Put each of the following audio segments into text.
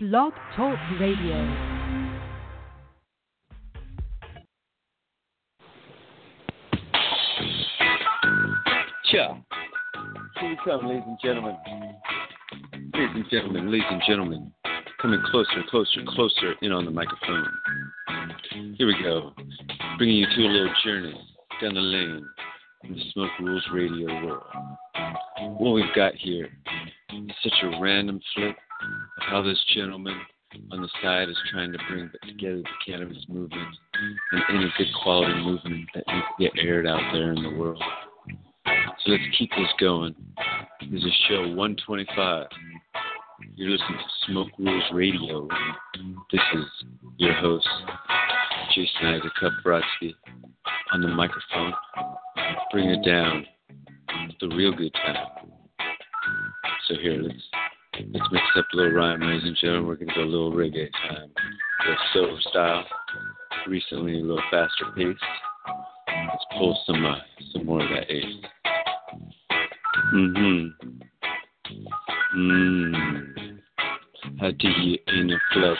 Blog Talk Radio. Ciao. Here we come, ladies and gentlemen. Ladies and gentlemen, ladies and gentlemen. Coming closer, closer, closer in on the microphone. Here we go. Bringing you to a little journey down the lane in the Smoke Rules Radio world. What we've got here is such a random flip of how this gentleman on the side is trying to bring together the cannabis movement and any good quality movement that needs to get aired out there in the world. So let's keep this going. This is show 125. You're listening to Smoke Rules Radio. This is your host, Jason Isaac Brodsky, on the microphone. Bring it down. The real good time. So here, let's let's mix up a little rhyme, ladies and gentlemen. We're gonna go a little reggae time, a little soul style. Recently, a little faster pace. Let's pull some uh, some more of that ace. Mm-hmm. Mmm. How do you influx?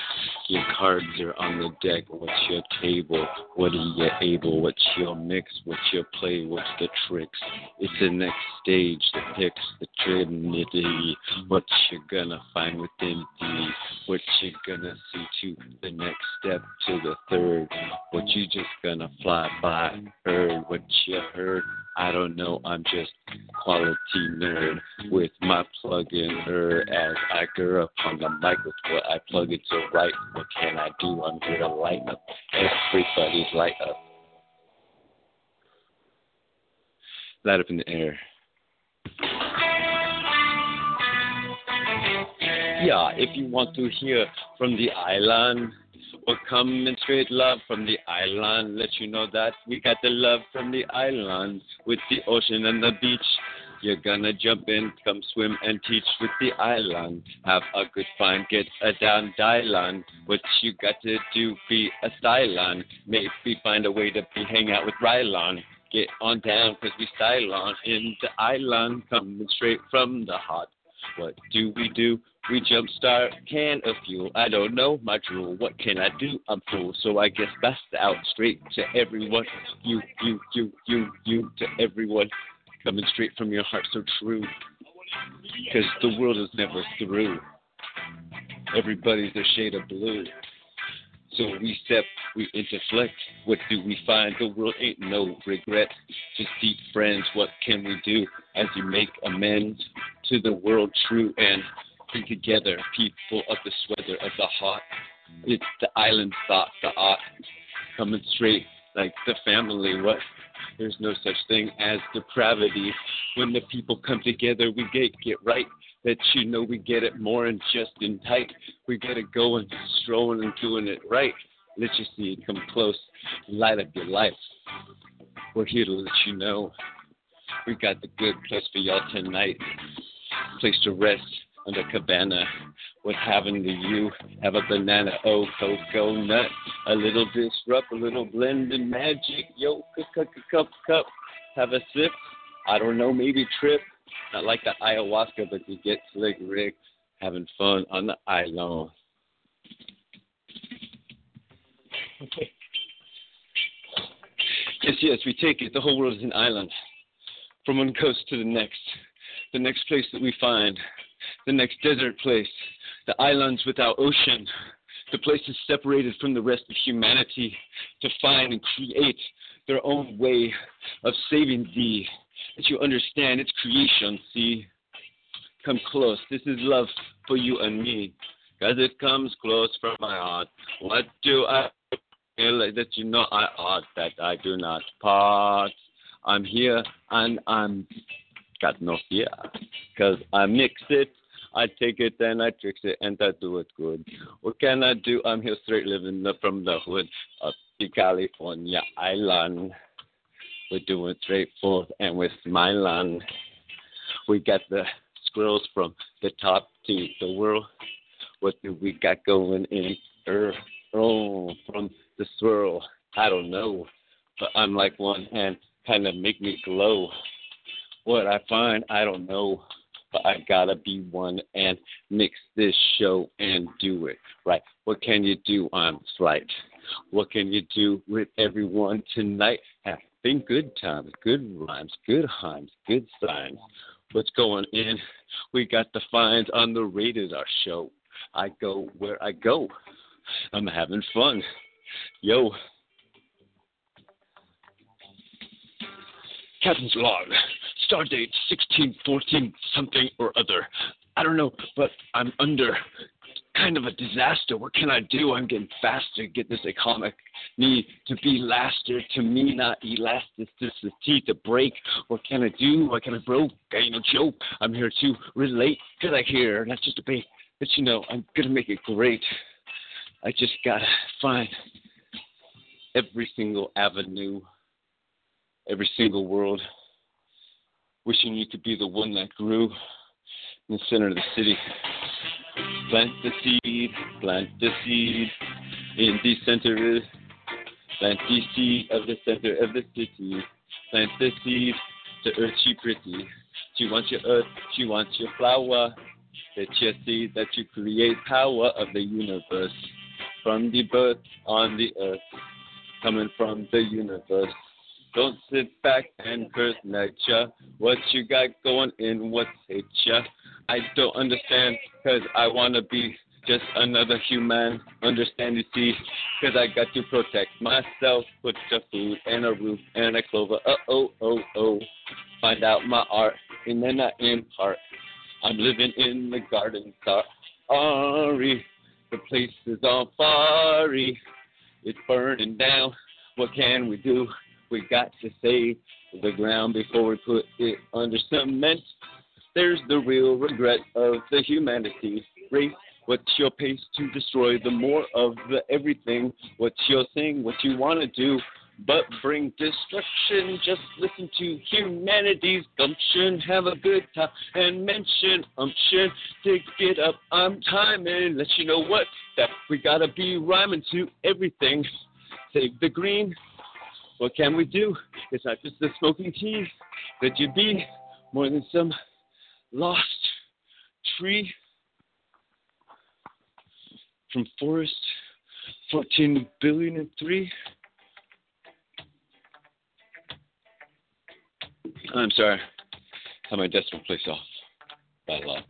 Your cards are on the deck. What's your table? What are you able? What's your mix? What's your play? What's the tricks? It's the next stage, the picks, the trinity. What you gonna find within thee? What you gonna see to the next step to the third? What you just gonna fly by? Heard what you heard? I don't know. I'm just quality nerd with my plug-in er as I grew up on the mic with what I plug it to right. What can I do? I'm here to lighten up everybody's light up. Light up in the air. Yeah, if you want to hear from the island or come in straight love from the island, let you know that we got the love from the island with the ocean and the beach. You're gonna jump in, come swim and teach with the island. Have a good fun, get a down Dylan. What you got to do, be a stylon. Maybe find a way to be hang out with Rylon. Get on down, cause we style on in the island, coming straight from the hot. What do we do? We jumpstart can of fuel. I don't know my drool. What can I do? I'm full, so I guess that's out straight to everyone. You, you, you, you, you, to everyone. Coming straight from your heart, so true. Cause the world is never through. Everybody's a shade of blue. So we step, we interflect. What do we find? The world ain't no regret. Just deep friends. What can we do as you make amends to the world true and bring together people of the sweater of the heart? It's the island thought, the art coming straight like the family. What? There's no such thing as depravity. When the people come together, we get get right that you know we get it more and just in tight. We get it going, strolling and doing it right. Let you see it come close, light up your life. We're here to let you know we got the good place for y'all tonight. Place to rest under cabana. What having to you? Have a banana, oh cocoa nut, a little disrupt, a little blending magic. Yo, cup, cup, cup. Have a sip. I don't know, maybe trip. Not like the ayahuasca, but you get slick Rick having fun on the island. Yes, yes, we take it. The whole world is an island. From one coast to the next. The next place that we find. The next desert place. The islands without ocean. The places separated from the rest of humanity to find and create their own way of saving thee that you understand its creation. See, come close. This is love for you and me, cause it comes close from my heart. What do I feel that you know I ought that I do not part? I'm here and I'm got no fear, cause I mix it. I take it and I tricks it and I do it good. What can I do? I'm here straight living from the hood of the California island. We're doing straight forth and with Smilan. We got the squirrels from the top to the world. What do we got going in Earth? Oh, from the swirl. I don't know. But I'm like one hand kind of make me glow. What I find, I don't know. But I gotta be one and mix this show and do it right. What can you do on flight? What can you do with everyone tonight? Having good times, good rhymes, good hymes, good signs. What's going in? We got the fines on the rated R show. I go where I go. I'm having fun. Yo. Captain's log. Stardate 1614 something or other. I don't know, but I'm under kind of a disaster. What can I do? I'm getting faster. Get this economic need to be laster to me, not elasticity to break. What can I do? What can I broke? I ain't no joke. I'm here to relate because I hear, not just debate, but you know, I'm gonna make it great. I just gotta find every single avenue, every single world. Wishing you could be the one that grew in the center of the city. Plant the seed, plant the seed in the center. Of plant the seed of the center of the city. Plant the seed to earth she pretty. She wants your earth, she wants your flower. That you see that you create power of the universe from the birth on the earth, coming from the universe. Don't sit back and curse nature. What you got going in, what's hit ya? I don't understand, cause I wanna be just another human. Understand, you see, cause I got to protect myself. Put the food and a roof and a clover. Uh oh, oh, oh. Find out my art, and then I impart. I'm living in the garden, sorry. The place is on fire. It's burning down. What can we do? We got to save the ground before we put it under cement. There's the real regret of the humanity race. What's your pace to destroy the more of the everything? What's your thing? What you want to do? But bring destruction. Just listen to humanity's gumption. Have a good time and mention umption. To get up, I'm timing. Let you know what that we gotta be rhyming to everything. Save the green. What can we do? It's not just the smoking tea. that you'd be more than some lost tree from forest 14 billion and three. I'm sorry. Have my decimal place off. Bad luck.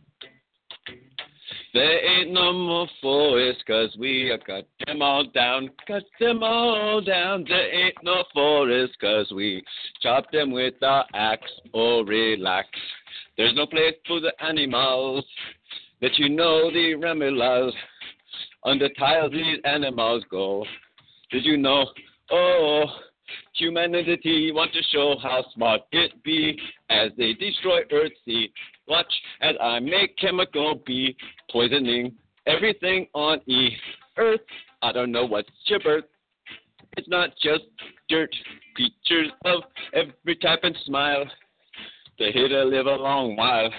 There ain't no more forest, cause we cut them all down, cut them all down. There ain't no forest, cause we chop them with our axe or relax. There's no place for the animals that you know the remedies. Under tiles these animals go. Did you know? Oh, humanity want to show how smart it be as they destroy Earth sea. Watch as I make chemical B poisoning everything on E. Earth, I don't know what's your birth. It's not just dirt, creatures of every type and smile. They're here to live a long while,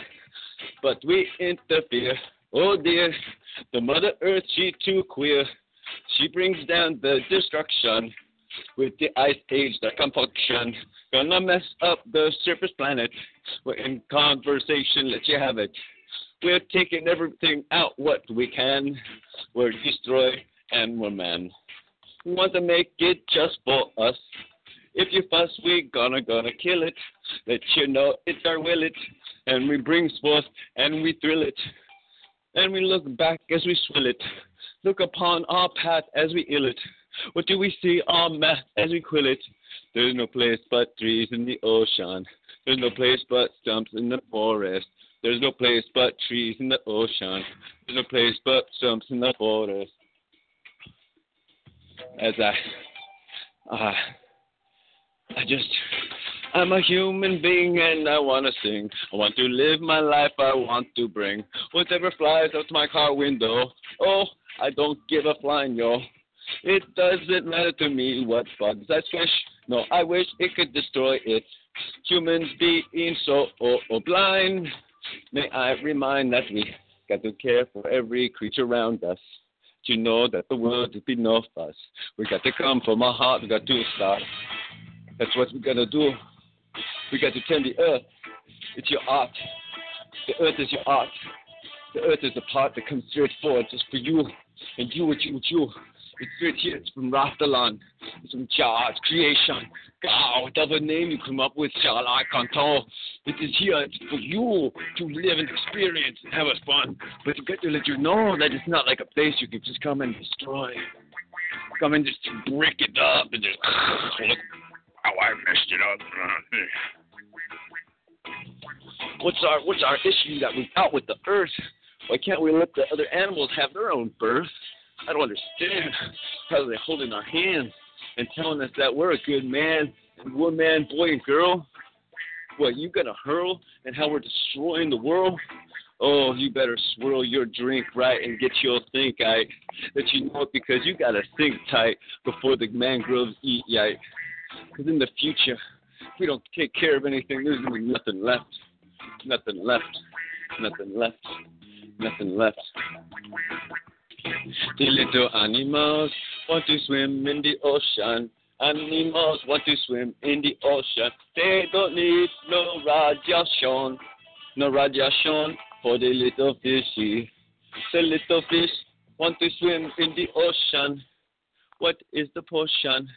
but we interfere. Oh dear, the Mother Earth, she too queer. She brings down the destruction with the ice age the can. Gonna mess up the surface planet. We're in conversation, let you have it. We're taking everything out what we can. We're destroy and we're man. We want to make it just for us. If you fuss, we gonna gonna kill it. Let you know it's our will it, and we bring forth and we thrill it, and we look back as we swill it. Look upon our path as we ill it. What do we see? Our math as we quill it. There's no place but trees in the ocean. There's no place but stumps in the forest. There's no place but trees in the ocean. There's no place but stumps in the forest. As I, uh, I just, I'm a human being and I want to sing. I want to live my life, I want to bring whatever flies out my car window. Oh, I don't give a flying, yo. It doesn't matter to me what bugs I squish. No, I wish it could destroy it. Humans being so oh, oh, blind. May I remind that we got to care for every creature around us. To know that the world is beneath us. We got to come from our heart. We got to start. That's what we got to do. We got to tend the earth. It's your art. The earth is your art. The earth is the part that comes straight forward just for you. And you, what you, what you. It's straight here. It's from Raftalan. It's from God's creation. God, whatever name you come up with, shall I. It is here. It's for you to live and experience and have us fun. But to get to let you know that it's not like a place you can just come and destroy. Come and just break it up and just look how I messed it up. What's our what's our issue that we got with the earth? Why can't we let the other animals have their own birth? I don't understand how they're holding our hands and telling us that we're a good man and woman, boy and girl. What you gonna hurl and how we're destroying the world? Oh, you better swirl your drink right and get your think right. That you know it because you gotta think tight before the mangroves eat right. Because in the future, if we don't take care of anything, there's gonna be nothing left. Nothing left. Nothing left. Nothing left. The little animals want to swim in the ocean. Animals want to swim in the ocean. They don't need no radiation. No radiation for the little fishy. The little fish want to swim in the ocean. What is the potion?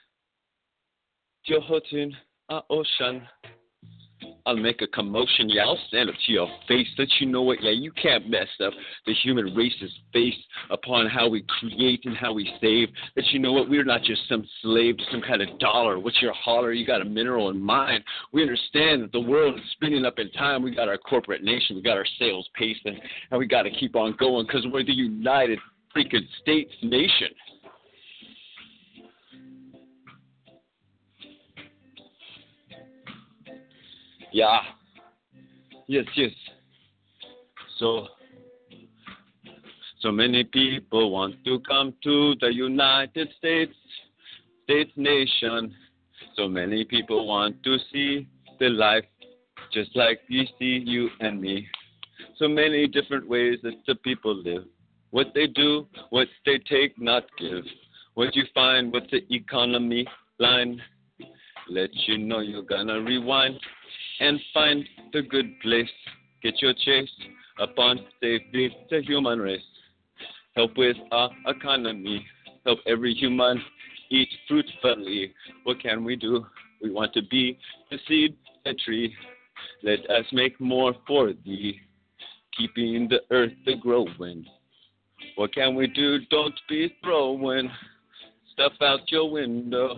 A ocean. I'll make a commotion. Yeah, I'll stand up to your face. Let you know what. Yeah, you can't mess up the human race's face upon how we create and how we save. Let you know what. We're not just some slave to some kind of dollar. What's your holler? You got a mineral in mind. We understand that the world is spinning up in time. We got our corporate nation. We got our sales pacing, and we got to keep on going because we're the United freaking States nation. Yeah. Yes, yes. So, so many people want to come to the United States, States nation. So many people want to see the life just like you see you and me. So many different ways that the people live. What they do, what they take, not give. What you find, what's the economy line? Let you know you're gonna rewind and find the good place. Get your chase upon safety the human race. Help with our economy. Help every human eat fruitfully. What can we do? We want to be the seed, the tree. Let us make more for thee, keeping the earth the growing. What can we do? Don't be throwing stuff out your window,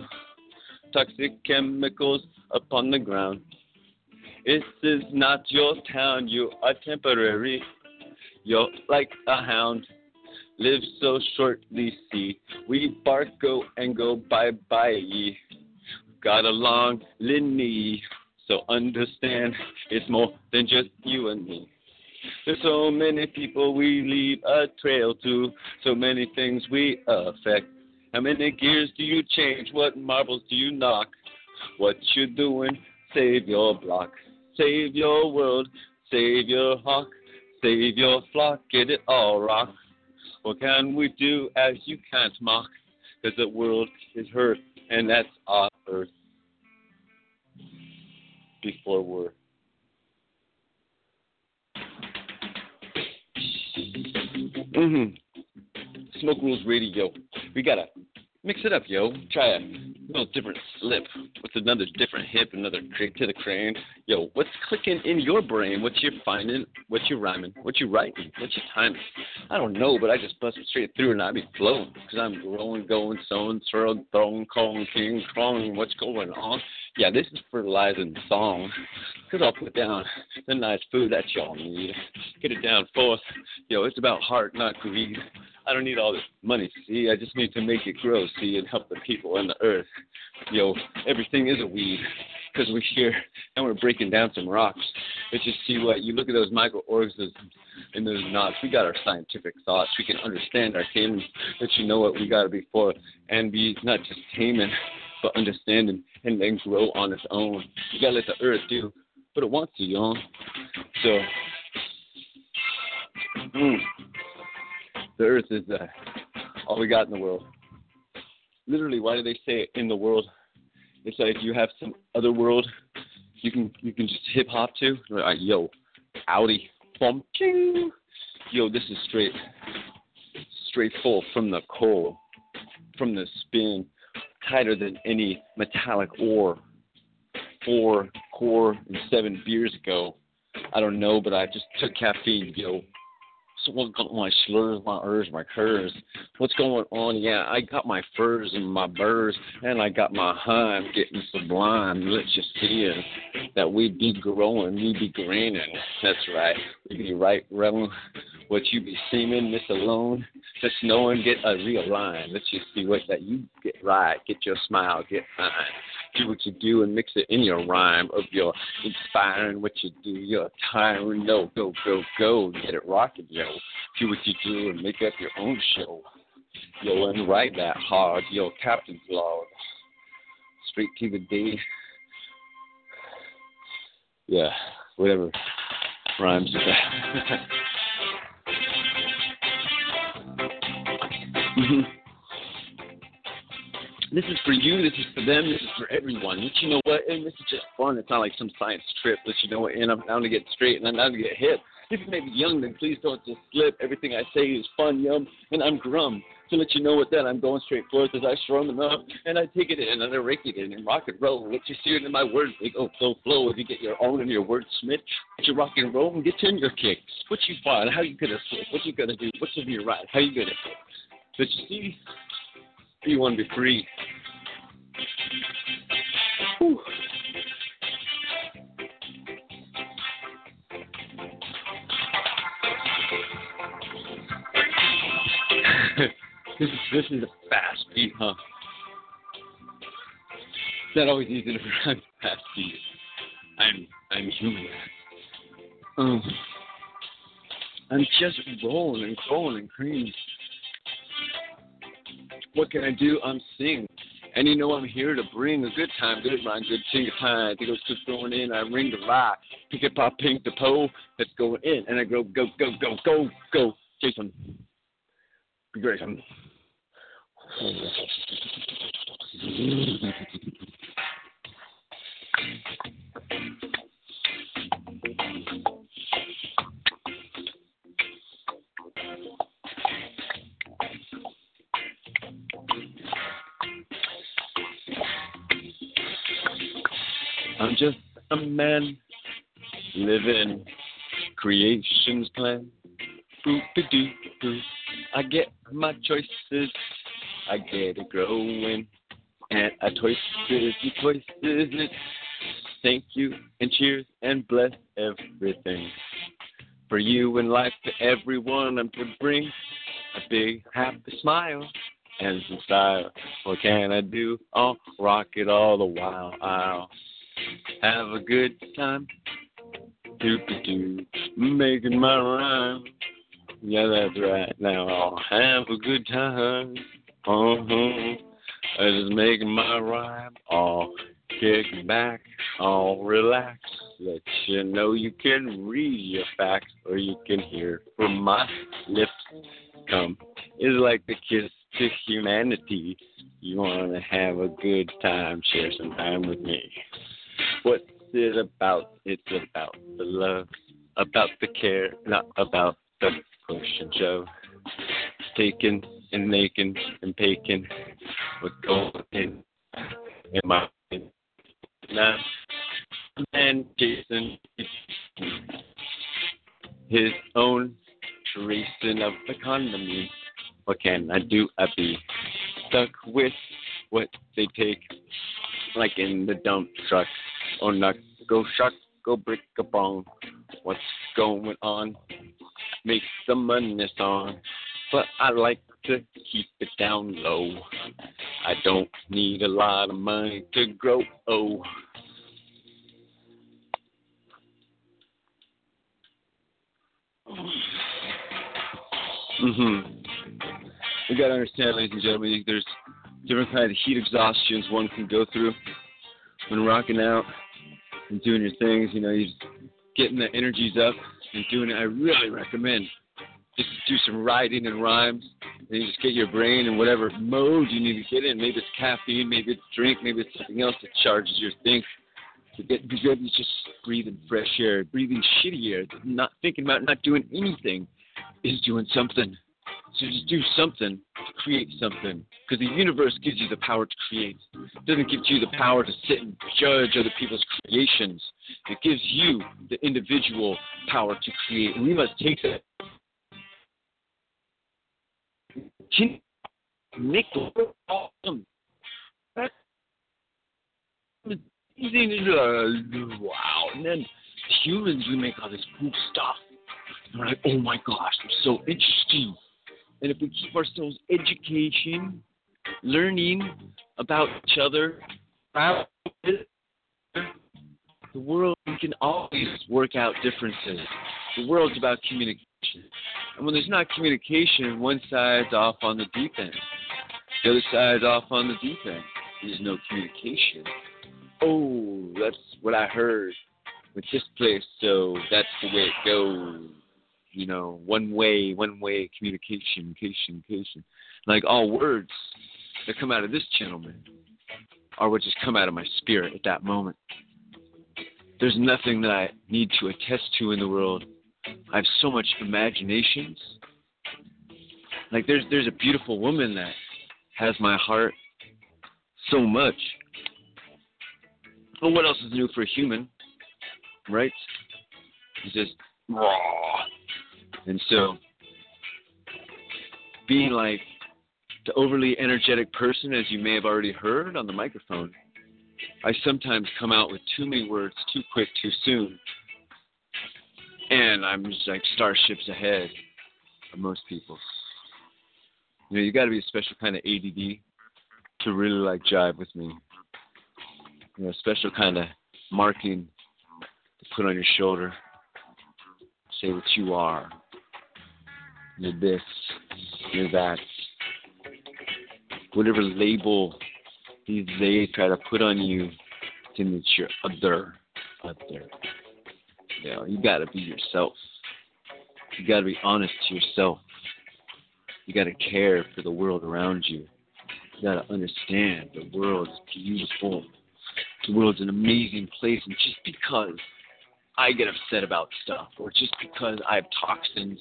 toxic chemicals upon the ground. This is not your town, you are temporary. You're like a hound, live so shortly, see. We bark, go, and go bye bye. Got a long lineage, so understand it's more than just you and me. There's so many people we leave a trail to, so many things we affect. How many gears do you change? What marbles do you knock? What you doing? Save your block. Save your world, save your hawk, save your flock, get it all rock. What can we do as you can't mock? Because the world is hurt, and that's our earth. Before we're Mm-hmm. Smoke Rules Radio. We gotta mix it up, yo. Try a little different slip with another different hip, another trick to the crane. Yo, what's clicking in your brain? What you finding? What you rhyming? What you writing? What you timing? I don't know, but I just bust it straight through and I be flowing because I'm growing, going, sewing, swirl, throwing, calling, king, crawling. What's going on? Yeah, this is fertilizing the song because I'll put down the nice food that y'all need. Get it down forth. Yo, it's about heart, not greed. I don't need all this money, see. I just need to make it grow, see, and help the people and the earth. Yo, everything is a weed because we're here and we're breaking down some rocks. But you see what you look at those microorganisms in those knots. We got our scientific thoughts. We can understand our taming. But you know what we got to be for and be not just taming, but understanding and then grow on its own. You got to let the earth do what it wants to, y'all. So. Mm the earth is uh, all we got in the world. Literally, why do they say in the world? It's like you have some other world you can you can just hip hop to. Like, yo, Audi, bum ching. Yo, this is straight, straight full from the coal, from the spin, tighter than any metallic ore. Four core and seven beers ago. I don't know, but I just took caffeine, yo. What my slurs, my ers, my curs? What's going on? Yeah, I got my furs and my burrs, and I got my hime getting sublime. Let's just see that we be growing, we be graining. That's right. Be right, realm. What you be seeming, this alone, just knowing, get a real line. Let's just see what that you get right, get your smile, get fine do what you do and mix it in your rhyme of your inspiring what you do. You're tiring, no, go, go, go, get it rocking, yo. Do what you do and make up your own show. Yo, and write that hard, yo, Captain's Log. Straight to the D. Yeah, whatever rhymes with that. mm-hmm. This is for you. This is for them. This is for everyone. But you know what? And this is just fun. It's not like some science trip. But you know what? And I'm down to get straight and I'm down to get hip. If you may be young, then please don't just slip. Everything I say is fun, yum, and I'm grum. To let you know what that I'm going straight forth as I strum them up and I take it in and I rake it in and rock and roll. Let you see in my words. They go flow, flow. If you get your own and your wordsmith, get your rock and roll and get in your kicks. What you find? How you gonna slip? What you gonna do? What's in your right? How you gonna flip? But you see, you want to be free. This is this is a fast beat, huh? It's not always easy to run fast beat. I'm I'm human. Um, I'm just rolling and crawling and creaming. What can I do? I'm sing. And you know I'm here to bring a good time, good rhyme, good ting time. Think it was just going in. I ring the rock, pick it pop, pink the pole. That's going in, and I go go go go go go. Jason, be great. I'm... Just a man living creation's plan. I get my choices. I get it growing. And I twist it, you twist it. Thank you and cheers and bless everything. For you and life to everyone, I'm to bring a big happy smile and some style. What can I do? I'll rock it all the while. I'll have a good time. Doo doo making my rhyme. Yeah, that's right. Now I'll have a good time. Uh-huh. I just making my rhyme. I'll kick back. I'll relax. Let you know you can read your facts or you can hear from my lips come. It's like the kiss to humanity. You want to have a good time, share some time with me. What's it about? It's about the love, about the care, not about the push and shove. Taking and making and taking what's going in, in my now and Jason his own tracing of economy. What can I do? I be stuck with what they take, like in the dump truck oh, or not go shuck, go brick a bong. What's going on? Make some money song, but I like to keep it down low. I don't need a lot of money to grow. Oh. Mhm. You gotta understand, ladies and gentlemen, there's different kinds of heat exhaustions one can go through when rocking out and doing your things. You know, you just getting the energies up and doing it. I really recommend just do some writing and rhymes, and you just get your brain in whatever mode you need to get in. Maybe it's caffeine, maybe it's drink, maybe it's something else that charges your think Forget because you're just breathing fresh air, breathing shitty air, not thinking about not doing anything is doing something. So just do something to create something. Because the universe gives you the power to create. It doesn't give you the power to sit and judge other people's creations. It gives you the individual power to create. And we must take that. Can make awesome. Wow. And then humans, we make all this cool stuff. And we're like, oh my gosh, I'm so interesting. And if we keep ourselves education, learning about each other, the world, we can always work out differences. The world's about communication. And when there's not communication, one side's off on the deep end. The other side's off on the deep end. There's no communication. Oh, that's what I heard with this place, so that's the way it goes you know, one way, one way communication, communication, communication. Like all words that come out of this gentleman are what just come out of my spirit at that moment. There's nothing that I need to attest to in the world. I have so much imaginations. Like there's there's a beautiful woman that has my heart so much. But what else is new for a human? Right? It's just raw and so, being like the overly energetic person, as you may have already heard on the microphone, I sometimes come out with too many words too quick, too soon. And I'm just like starships ahead of most people. You know, you got to be a special kind of ADD to really like jive with me. You know, special kind of marking to put on your shoulder. Say what you are you're this, you're that. Whatever label these they try to put on you, then it's your other, other. You know, you gotta be yourself. You gotta be honest to yourself. You gotta care for the world around you. You gotta understand the world is beautiful. The world's an amazing place, and just because I get upset about stuff, or just because I have toxins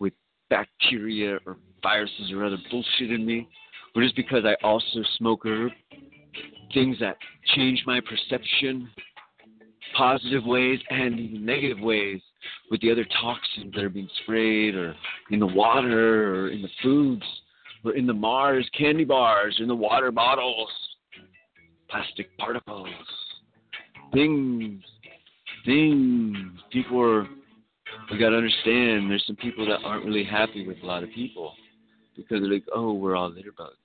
with bacteria or viruses or other bullshit in me, or just because I also smoke herb, things that change my perception, positive ways and negative ways, with the other toxins that are being sprayed or in the water or in the foods or in the Mars candy bars in the water bottles, plastic particles, things, things. People are we got to understand there's some people that aren't really happy with a lot of people because they're like, oh, we're all litter bugs.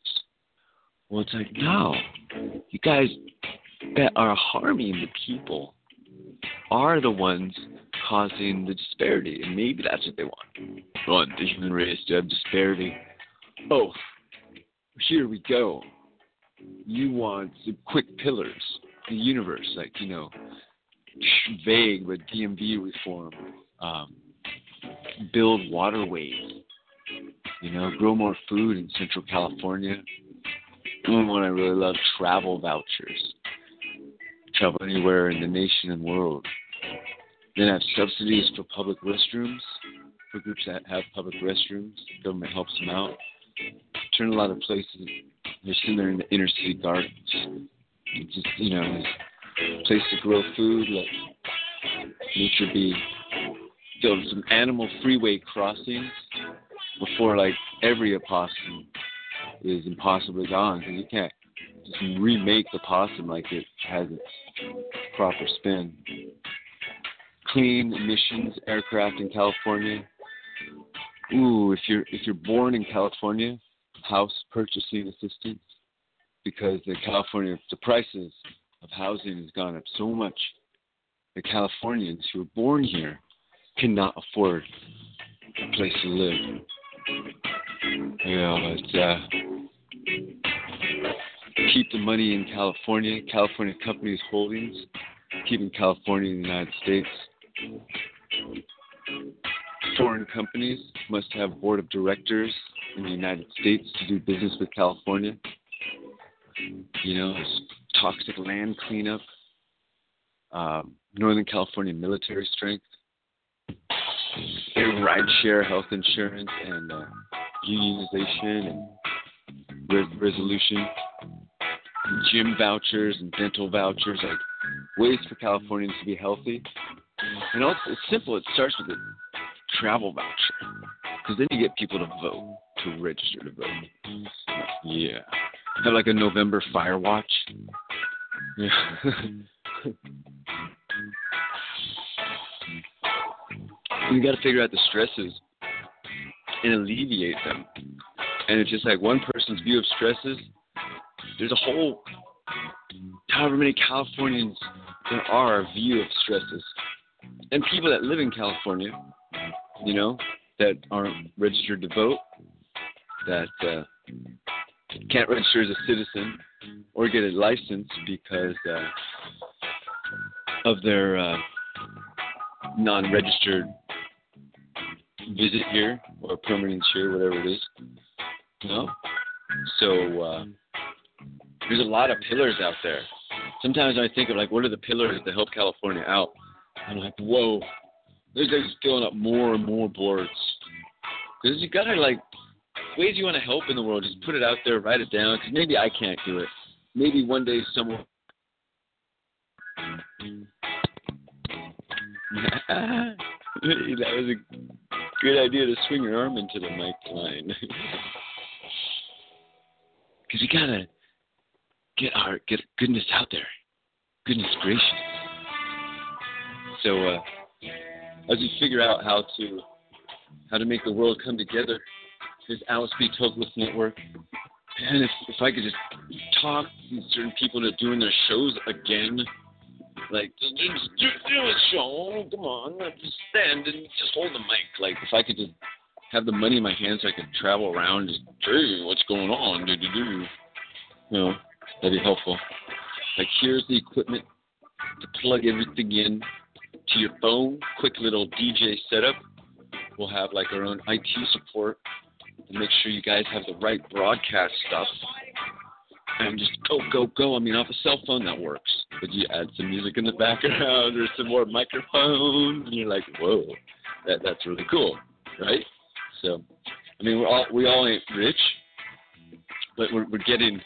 Well, it's like, no, you guys that are harming the people are the ones causing the disparity, and maybe that's what they want. Want the human race to have disparity. Oh, here we go. You want the quick pillars, the universe, like you know, vague but DMV reform, um, build waterways, you know, grow more food in Central California. What I really love, travel vouchers. Travel anywhere in the nation and world. Then have subsidies for public restrooms, for groups that have public restrooms. Government helps them out. Turn a lot of places, they're sitting there in the inner city gardens. It's just, you know, place to grow food, let nature be build some animal freeway crossings before like every opossum is impossibly gone because you can't remake the possum like it has its proper spin. Clean emissions aircraft in California. Ooh, if you're if you're born in California, house purchasing assistance because the California the prices of housing has gone up so much. The Californians who are born here cannot afford a place to live. Yeah, but uh, keep the money in California, California companies holdings, keeping California in the United States. Foreign companies must have board of directors in the United States to do business with California. You know, toxic land cleanup, um, Northern California military strength, rideshare health insurance, and uh, unionization and re- resolution, gym vouchers and dental vouchers, like ways for Californians to be healthy. And also, it's simple. It starts with a travel voucher, because then you get people to vote, to register to vote. Yeah, have like a November fire watch. Yeah. you got to figure out the stresses and alleviate them. And it's just like one person's view of stresses. There's a whole, however many Californians there are a view of stresses, and people that live in California, you know, that aren't registered to vote, that uh, can't register as a citizen or get a license because uh, of their uh, non-registered visit here or permanence here, whatever it is. You know? So uh, there's a lot of pillars out there. Sometimes I think of like, what are the pillars that help California out? I'm like, whoa, there's just filling up more and more boards. Because you gotta like ways you want to help in the world. Just put it out there, write it down. Because maybe I can't do it. Maybe one day someone. that was a good idea to swing your arm into the mic line. Because you gotta get our get goodness out there. Goodness gracious. So uh, as we figure out how to how to make the world come together, this Alice B. Toklas Network. And if if I could just talk to certain people to doing their shows again, like just, do a show, come on, just stand and just hold the mic. Like if I could just have the money in my hands, so I could travel around, just hey, what's going on, do do do. You know, that'd be helpful. Like here's the equipment to plug everything in to your phone. Quick little DJ setup. We'll have like our own IT support to make sure you guys have the right broadcast stuff. And just go, go, go. I mean, off a cell phone that works. But you add some music in the background or some more microphones, and you're like, whoa, that that's really cool, right? So, I mean, we're all we all ain't rich, but we're we're getting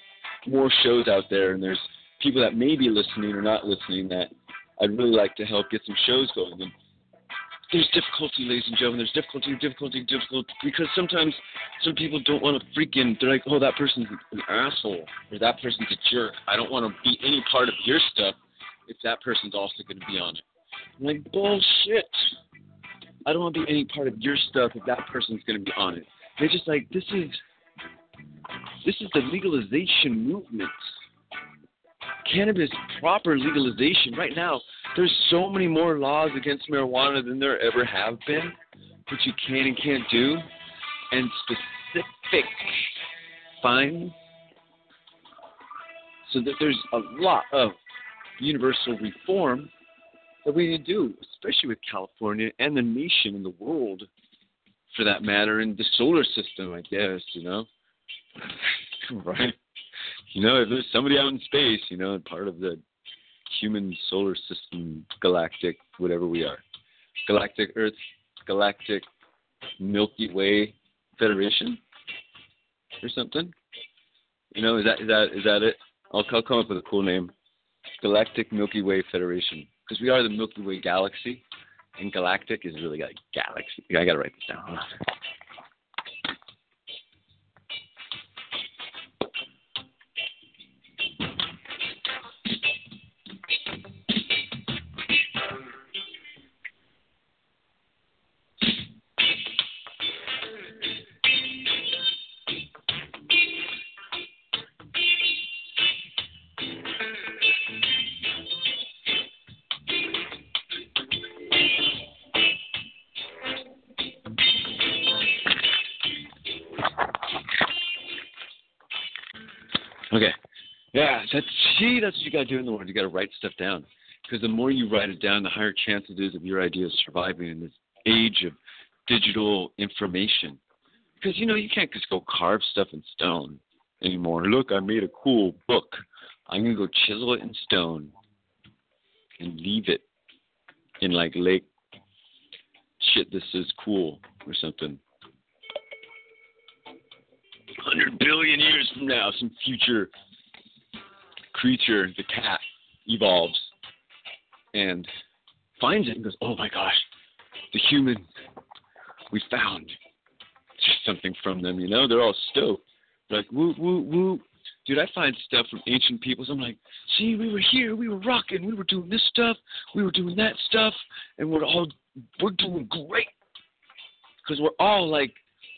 more shows out there, and there's people that may be listening or not listening that I'd really like to help get some shows going. And there's difficulty, ladies and gentlemen. There's difficulty, difficulty, difficulty, because sometimes some people don't want to freaking. They're like, oh, that person's an asshole, or that person's a jerk. I don't want to be any part of your stuff if that person's also going to be on it. I'm like, bullshit. I don't want to be any part of your stuff if that person's going to be on it. They're just like, this is, this is the legalization movement. Cannabis proper legalization. Right now there's so many more laws against marijuana than there ever have been what you can and can't do. And specific fines. So that there's a lot of universal reform that we need to do especially with california and the nation and the world for that matter and the solar system i guess you know right you know, if there's somebody out in space, you know, part of the human solar system, galactic, whatever we are, galactic Earth, galactic Milky Way Federation, or something. You know, is that is that is that it? I'll, I'll come up with a cool name, Galactic Milky Way Federation, because we are the Milky Way galaxy, and galactic is really like galaxy. I gotta write this down. You got to do in the world. You got to write stuff down because the more you write it down, the higher chance it is of your ideas surviving in this age of digital information. Because you know you can't just go carve stuff in stone anymore. Look, I made a cool book. I'm gonna go chisel it in stone. and leave it in like lake shit this is cool or something. Hundred billion years from now, some future creature, the cat, evolves and finds it and goes, Oh my gosh, the human we found just something from them, you know? They're all stoked. They're like, woo, woo, woo. Dude, I find stuff from ancient peoples. I'm like, see, we were here, we were rocking, we were doing this stuff, we were doing that stuff, and we're all we're doing great because we're all like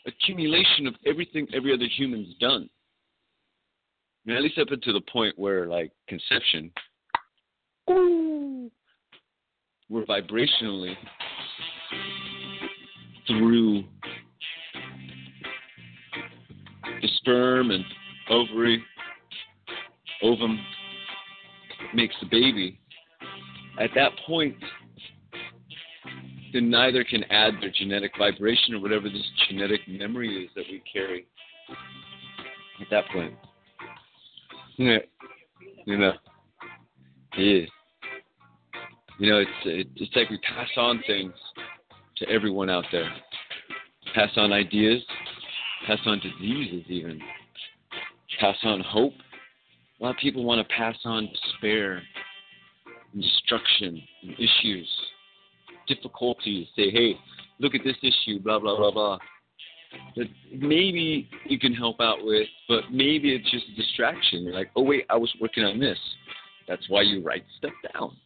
accumulation of everything every other human's done. I mean, at least up until the point where like conception, we're vibrationally through the sperm and ovary, ovum makes the baby. At that point, then neither can add their genetic vibration or whatever this genetic memory is that we carry. At that point, you know, yeah, you know, it's it, it's like we pass on things to everyone out there. Pass on ideas, pass on diseases, even pass on hope. A lot of people want to pass on despair and destruction and issues difficulties, say, hey, look at this issue, blah, blah, blah, blah. That maybe you can help out with, but maybe it's just a distraction. You're like, oh, wait, I was working on this. That's why you write stuff down.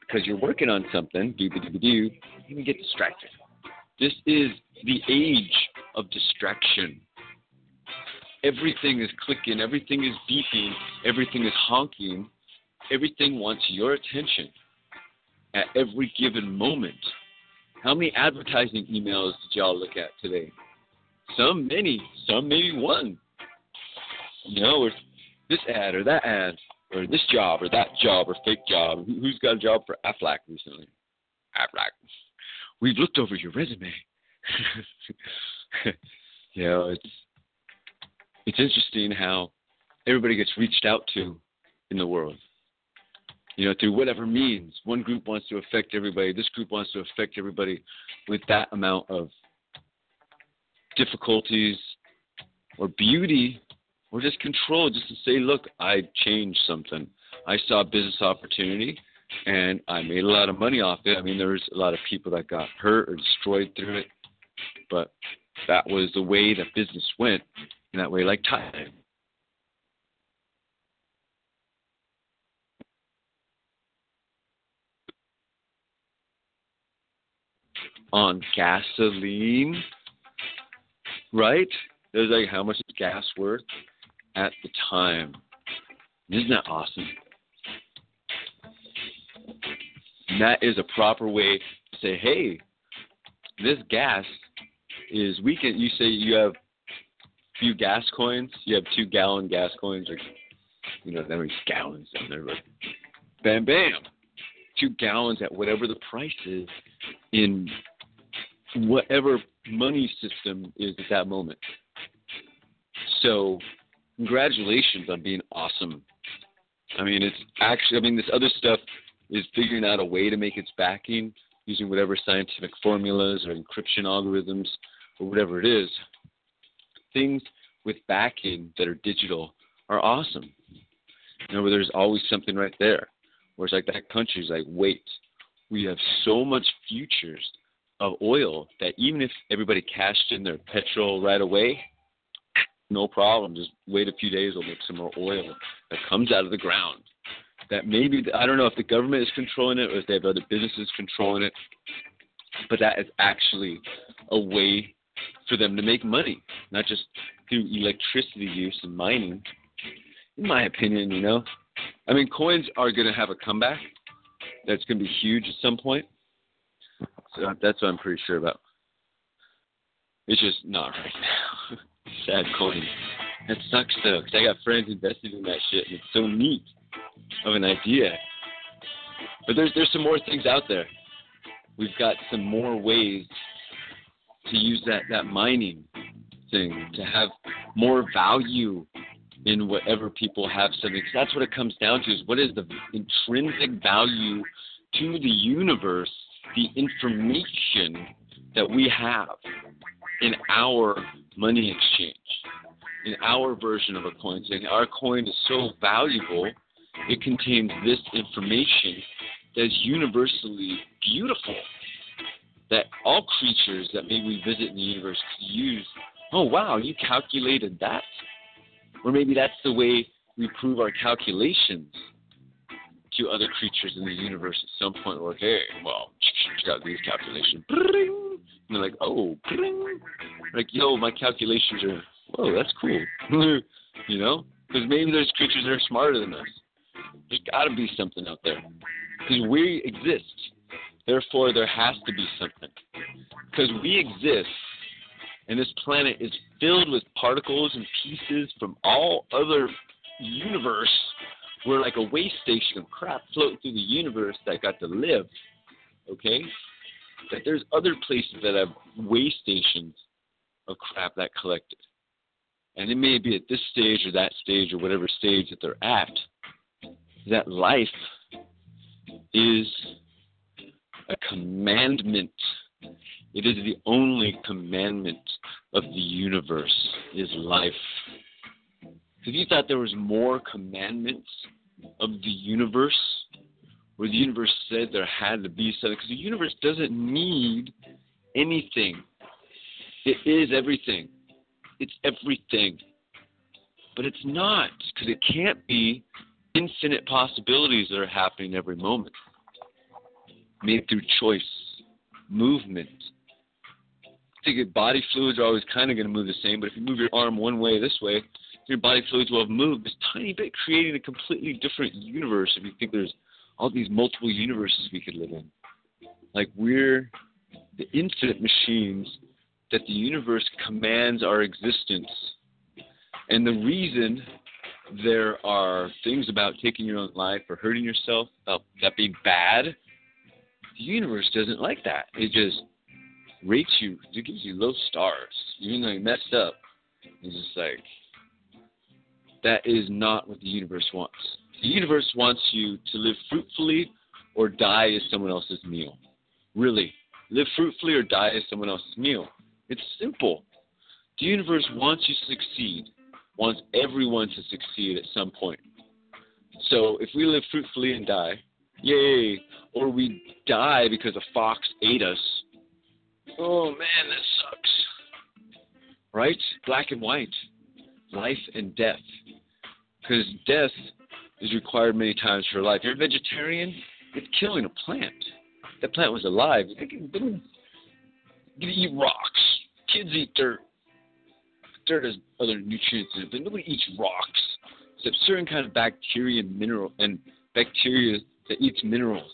Because you're working on something, do, do, do, do, you can get distracted. This is the age of distraction. Everything is clicking, everything is beeping, everything is honking, everything wants your attention at every given moment. How many advertising emails did y'all look at today? Some many, some maybe one. You know, or this ad or that ad, or this job or that job or fake job. Who's got a job for Aflac recently? Aflac. We've looked over your resume. you know, it's it's interesting how everybody gets reached out to in the world you know, through whatever means. One group wants to affect everybody. This group wants to affect everybody with that amount of difficulties or beauty or just control, just to say, look, I changed something. I saw a business opportunity and I made a lot of money off it. I mean, there was a lot of people that got hurt or destroyed through it, but that was the way that business went. In that way, like time. on gasoline, right? It was like how much is gas worth at the time. Isn't that awesome? And that is a proper way to say, hey, this gas is we can you say you have a few gas coins, you have two gallon gas coins or you know, that many gallons down there, but bam bam. Two gallons at whatever the price is in whatever money system is at that moment. So, congratulations on being awesome. I mean, it's actually, I mean, this other stuff is figuring out a way to make its backing using whatever scientific formulas or encryption algorithms or whatever it is. Things with backing that are digital are awesome. You know, where there's always something right there. Where it's like that country's like, wait, we have so much futures of oil that even if everybody cashed in their petrol right away, no problem. Just wait a few days, we'll make some more oil that comes out of the ground. That maybe I don't know if the government is controlling it or if they have other businesses controlling it, but that is actually a way for them to make money, not just through electricity use and mining. In my opinion, you know, I mean, coins are going to have a comeback. That's going to be huge at some point so that's what I'm pretty sure about. It's just not right now. Sad coin. That sucks though, because I got friends invested in that shit, and it's so neat of an idea. But there's there's some more things out there. We've got some more ways to use that that mining thing to have more value in whatever people have something. Because that's what it comes down to: is what is the intrinsic value to the universe, the information that we have in our money exchange, in our version of a coin. Saying our coin is so valuable, it contains this information that is universally beautiful. That all creatures that maybe we visit in the universe could use. Oh wow, you calculated that, or maybe that's the way we prove our calculations to other creatures in the universe at some point. Like, hey, well, check out these calculations. And they're like, oh, like, yo, my calculations are, whoa, that's cool. you know? Because maybe there's creatures that are smarter than us. There's got to be something out there. Because we exist. Therefore, there has to be something. Because we exist, and this planet is filled with particles and pieces from all other universe we're like a waste station of crap floating through the universe that got to live. Okay? That there's other places that have waste stations of crap that collected. And it may be at this stage or that stage or whatever stage that they're at, that life is a commandment. It is the only commandment of the universe is life. If you thought there was more commandments of the universe, where the universe said there had to be something, because the universe doesn't need anything. It is everything. It's everything. But it's not, because it can't be infinite possibilities that are happening every moment, made through choice, movement. I think body fluids are always kind of going to move the same, but if you move your arm one way this way, your body fluids will have moved this tiny bit, creating a completely different universe. If you think there's all these multiple universes we could live in, like we're the infinite machines that the universe commands our existence. And the reason there are things about taking your own life or hurting yourself, about that being bad, the universe doesn't like that. It just rates you, it gives you low stars, even though you messed up. It's just like, that is not what the universe wants. The universe wants you to live fruitfully or die as someone else's meal. Really. Live fruitfully or die as someone else's meal. It's simple. The universe wants you to succeed, wants everyone to succeed at some point. So if we live fruitfully and die, yay, or we die because a fox ate us, oh man, that sucks. Right? Black and white. Life and death because death is required many times for life. You're a vegetarian, it's killing a plant. That plant was alive. They can, can eat rocks. Kids eat dirt. Dirt has other nutrients in it, but nobody eats rocks except certain kind of bacteria and mineral and bacteria that eats minerals.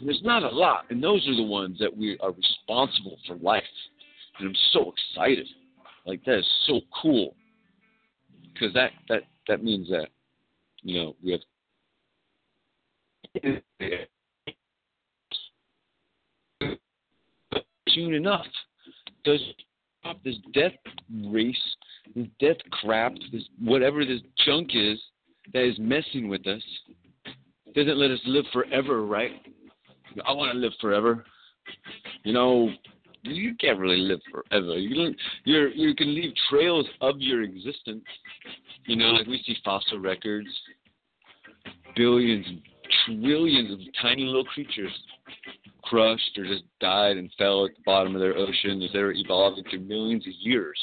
And there's not a lot, and those are the ones that we are responsible for life. And I'm so excited. Like that is so cool because that that that means that you know we have soon enough does stop this death race, this death crap, this whatever this junk is that is messing with us. Doesn't let us live forever, right? I want to live forever. You know, you can't really live forever. You you you can leave trails of your existence. You know, like we see fossil records, billions, trillions of tiny little creatures crushed or just died and fell at the bottom of their ocean as they were evolving through millions of years.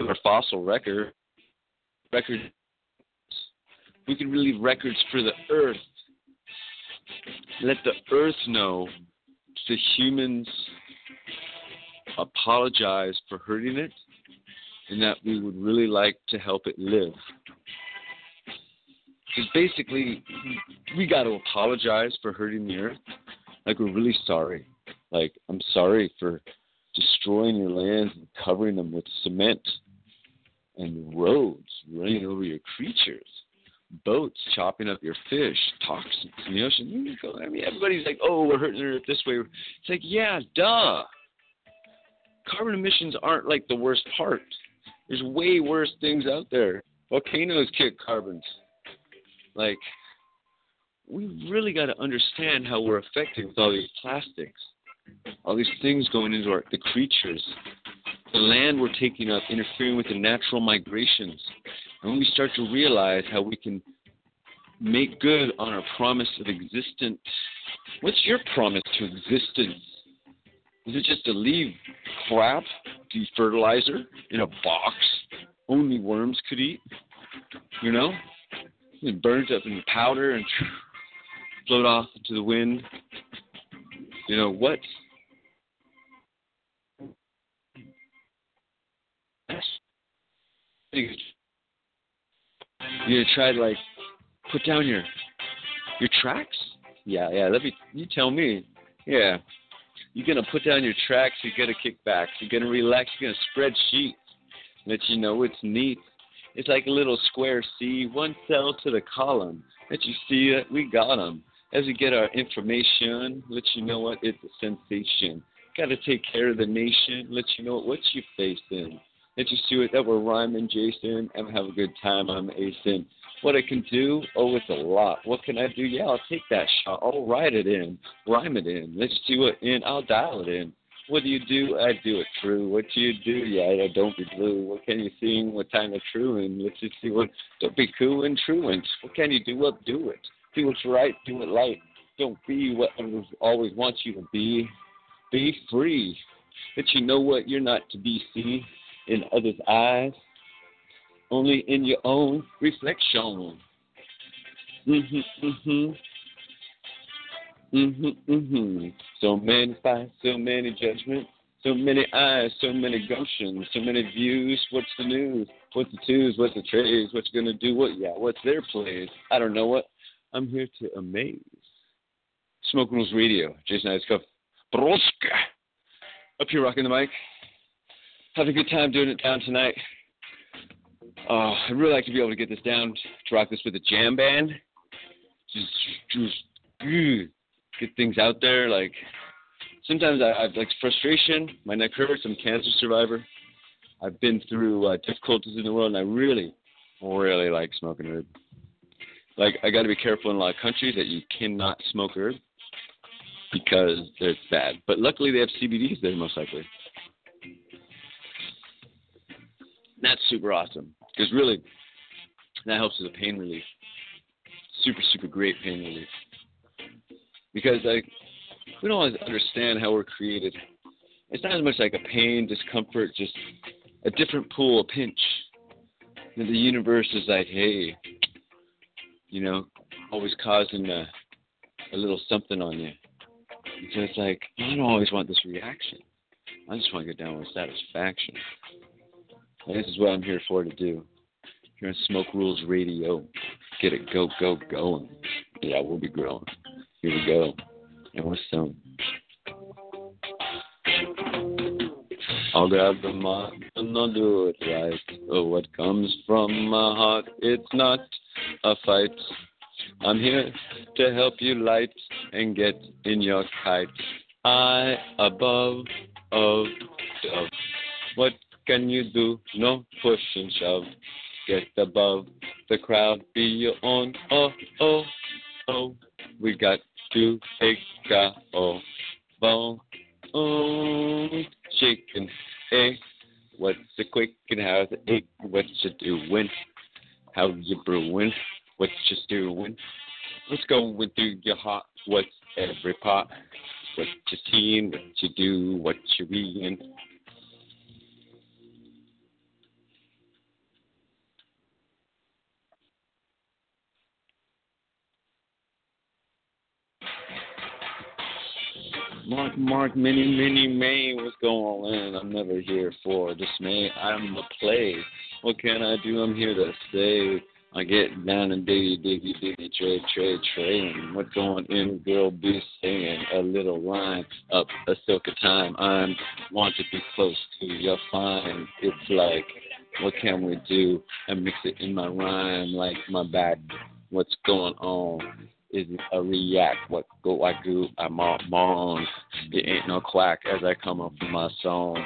Our fossil record record we can leave records for the earth let the earth know the humans apologize for hurting it and that we would really like to help it live. Because basically, we got to apologize for hurting the earth. Like, we're really sorry. Like, I'm sorry for destroying your lands and covering them with cement and roads, running over your creatures boats chopping up your fish, toxins in the ocean. I mean, everybody's like, "Oh, we're hurting it this way." It's like, yeah, duh. carbon emissions aren't like the worst part. There's way worse things out there. Volcanoes kick carbons. Like, we really got to understand how we're affected with all these plastics, all these things going into our the creatures, the land we're taking up, interfering with the natural migrations. And when we start to realize how we can make good on our promise of existence, what's your promise to existence? Is it just to leave crap, defertilizer in a box only worms could eat? You know? It burns up in powder and float off into the wind. You know, what you gonna try to like put down your your tracks? Yeah, yeah. Let me. You tell me. Yeah. You're gonna put down your tracks. You're gonna kick back. You're gonna relax. You're gonna spread sheets. Let you know it's neat. It's like a little square C, one cell to the column. Let you see it. We got them. As we get our information, let you know what it's a sensation. Got to take care of the nation. Let you know what you're facing. You see it that we're rhyming, Jason. And have a good time. I'm Asen. What I can do? Oh, it's a lot. What can I do? Yeah, I'll take that shot. I'll write it in, rhyme it in. Let's do it in. I'll dial it in. What do you do? I do it true. What do you do? Yeah, I don't be blue. What can you sing? What time of true? And let's just see what. Don't be cool and truant. What can you do? Well, do it. Do what's right. Do it right. Don't be what always want you to be. Be free. That you know what you're not to be seen in others' eyes only in your own reflection. Mhm, mhm. Mhm, mhm. So many fights, so many judgments, so many eyes, so many gumptions, so many views. What's the news? What's the twos? What's the trades? What's gonna do? What? Yeah. What's their plays? I don't know what. I'm here to amaze. Smoke Rules Radio. Jason Iscuff. Broska. Up here rocking the mic. Have a good time doing it down tonight. Uh, I'd really like to be able to get this down, to rock this with a jam band. Just, just get things out there. Like sometimes I, I've like frustration. My neck hurts. I'm a cancer survivor. I've been through uh, difficulties in the world, and I really, really like smoking herb. Like I got to be careful in a lot of countries that you cannot smoke herb because it's bad. But luckily they have CBDs there most likely. That's super awesome because really that helps with the pain relief. Super, super great pain relief. Because like we don't always understand how we're created. It's not as much like a pain, discomfort, just a different pool, a pinch. The universe is like, hey, you know, always causing a, a little something on you. So it's like, I don't always want this reaction. I just want to get down with satisfaction. And this is what I'm here for to do. Here on Smoke Rules Radio. Get it go, go, going. Yeah, we'll be growing. Here we go. And with some. I'll grab the mic and I'll do it right. Oh, what comes from my heart, it's not a fight. I'm here to help you light and get in your kite. I above of dove. What can you do? No push and shove. Get above the crowd, be your own. Oh, oh, oh. We got to take a oh, bone. Oh, shaking. Hey, what's the quick and how's the egg? What you doing? How you brewing? What you doing? What's going through your heart? What's every part? What you seeing? What you do? What you reading? Mark, Mark, many, many, May, what's going on? I'm never here for dismay. I'm a play. What can I do? I'm here to stay. I get down and diggy, diggy, diggy, trade, trade, trade. What's going in, girl? Be singing a little line up a silk of time. I want to be close to your fine. It's like, what can we do? I mix it in my rhyme like my back. What's going on? Is a react. What go I do? I'm on moan. It ain't no quack as I come up with my song.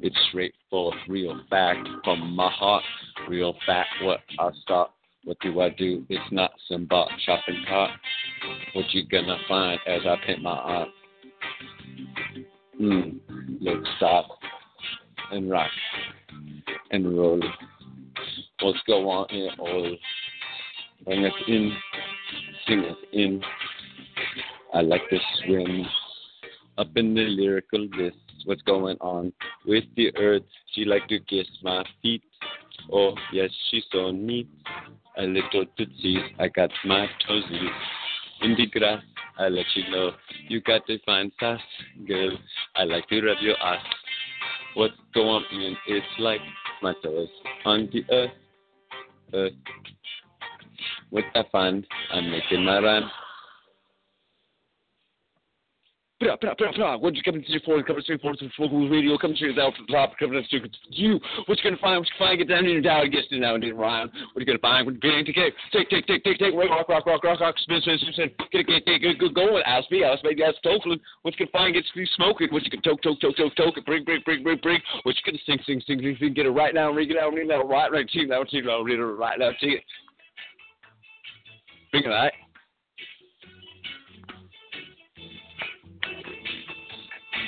It's straightforward, real fact from my heart. Real fact. What I start. What do I do? It's not some bot shopping cart. What you gonna find as I paint my art? Hmm. Look, stop and rock and roll. What's going on here? All bring us in sing us in. I like to swim up in the lyrical bliss. What's going on with the earth? She like to kiss my feet. Oh yes, she's so neat. A little tootsies, I got my toesies in the grass. I let you know you got to find sass, girl. I like to rub your ass. What's going on? It's like my toes on the earth, earth. What I find, I'm making my rhyme. Bra, bra, bra, bra. What you coming to for? Coming straight forward to Focal Radio. Coming straight out from the top. Coming to you. What you gonna find? What you find? Get down in your down. Get down in rhyme. What you gonna find? What you gonna take? Take, take, take, take, take. Rock, rock, rock, rock, rock. Spin, spin, spin, spin. Get, get, get, get, get going. Ask me. Ask me. Ask Tokeland. What you gonna find? Get smoking. What you gonna toke, toke, toke, toke, toke. Bring, bring, bring, bring, bring. What you gonna sing, sing, sing, sing, sing. Get it right now. Ring it out. Ring it out. Right, right. Team now. Team now. Read it right now. Team. Bring it out.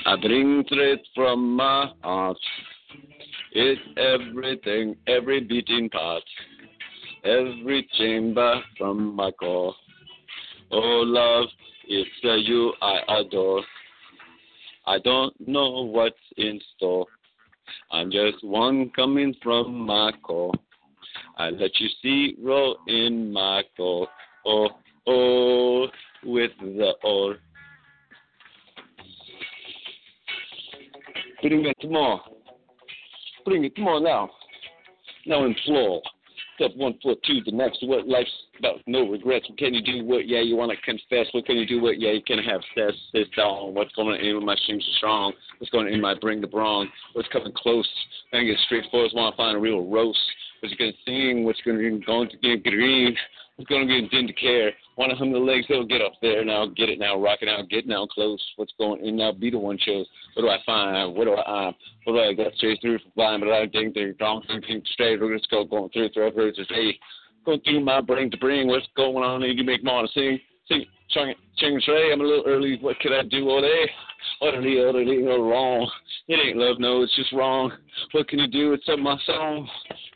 I bring thread from my heart. It's everything, every beating part, every chamber from my core. Oh, love, it's uh, you I adore. I don't know what's in store. I'm just one coming from my core. I let you see roll in my core. Oh, oh, with the ore. Bring it more. Bring it more now. Now floor. Step one foot to the next. What life's about? No regrets. Can you do? What yeah you want to confess? What can you do? What yeah you can have sex? Sit down. What's going on in my strings are strong? What's going on in my bring the brawn? What's coming close? I get straightforward. Want to find a real roast? What's you gonna sing? What's gonna going to get green? What's gonna be in to care? Want to hum the legs? They'll get up there now. Get it now. Rock it out. Get now close. What's going in now? Be the one chose. What do I find? What do I? Um, what do I got straight through for blind? But I think they're wrong. Thinking straight. We're just go going through. Through. Through. Just hey, going through my brain to bring. What's going on? You make want to sing. Sing. Ching, ching, tray. I'm a little early. What could I do all day? Utterly, utterly wrong. It ain't love, no, it's just wrong. What can you do? It's up my song.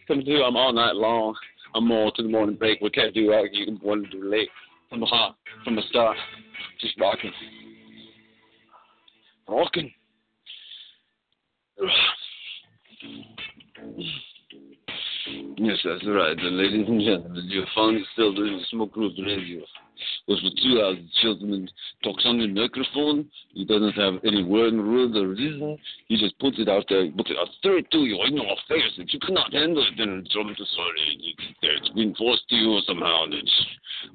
Come through, I'm all night long. I'm more to the morning break. We can't do? You can want to do late. From the heart, from the start, just rocking. Rocking. Yes, that's right. Ladies and gentlemen, you're finally still doing the Smoke Group Radio. Was with two gentleman talks on the microphone. He doesn't have any word rules or reason. He just puts it out there, puts it out straight to you in your face that you cannot handle it. then so I'm sorry, it's been forced to you somehow. And It's,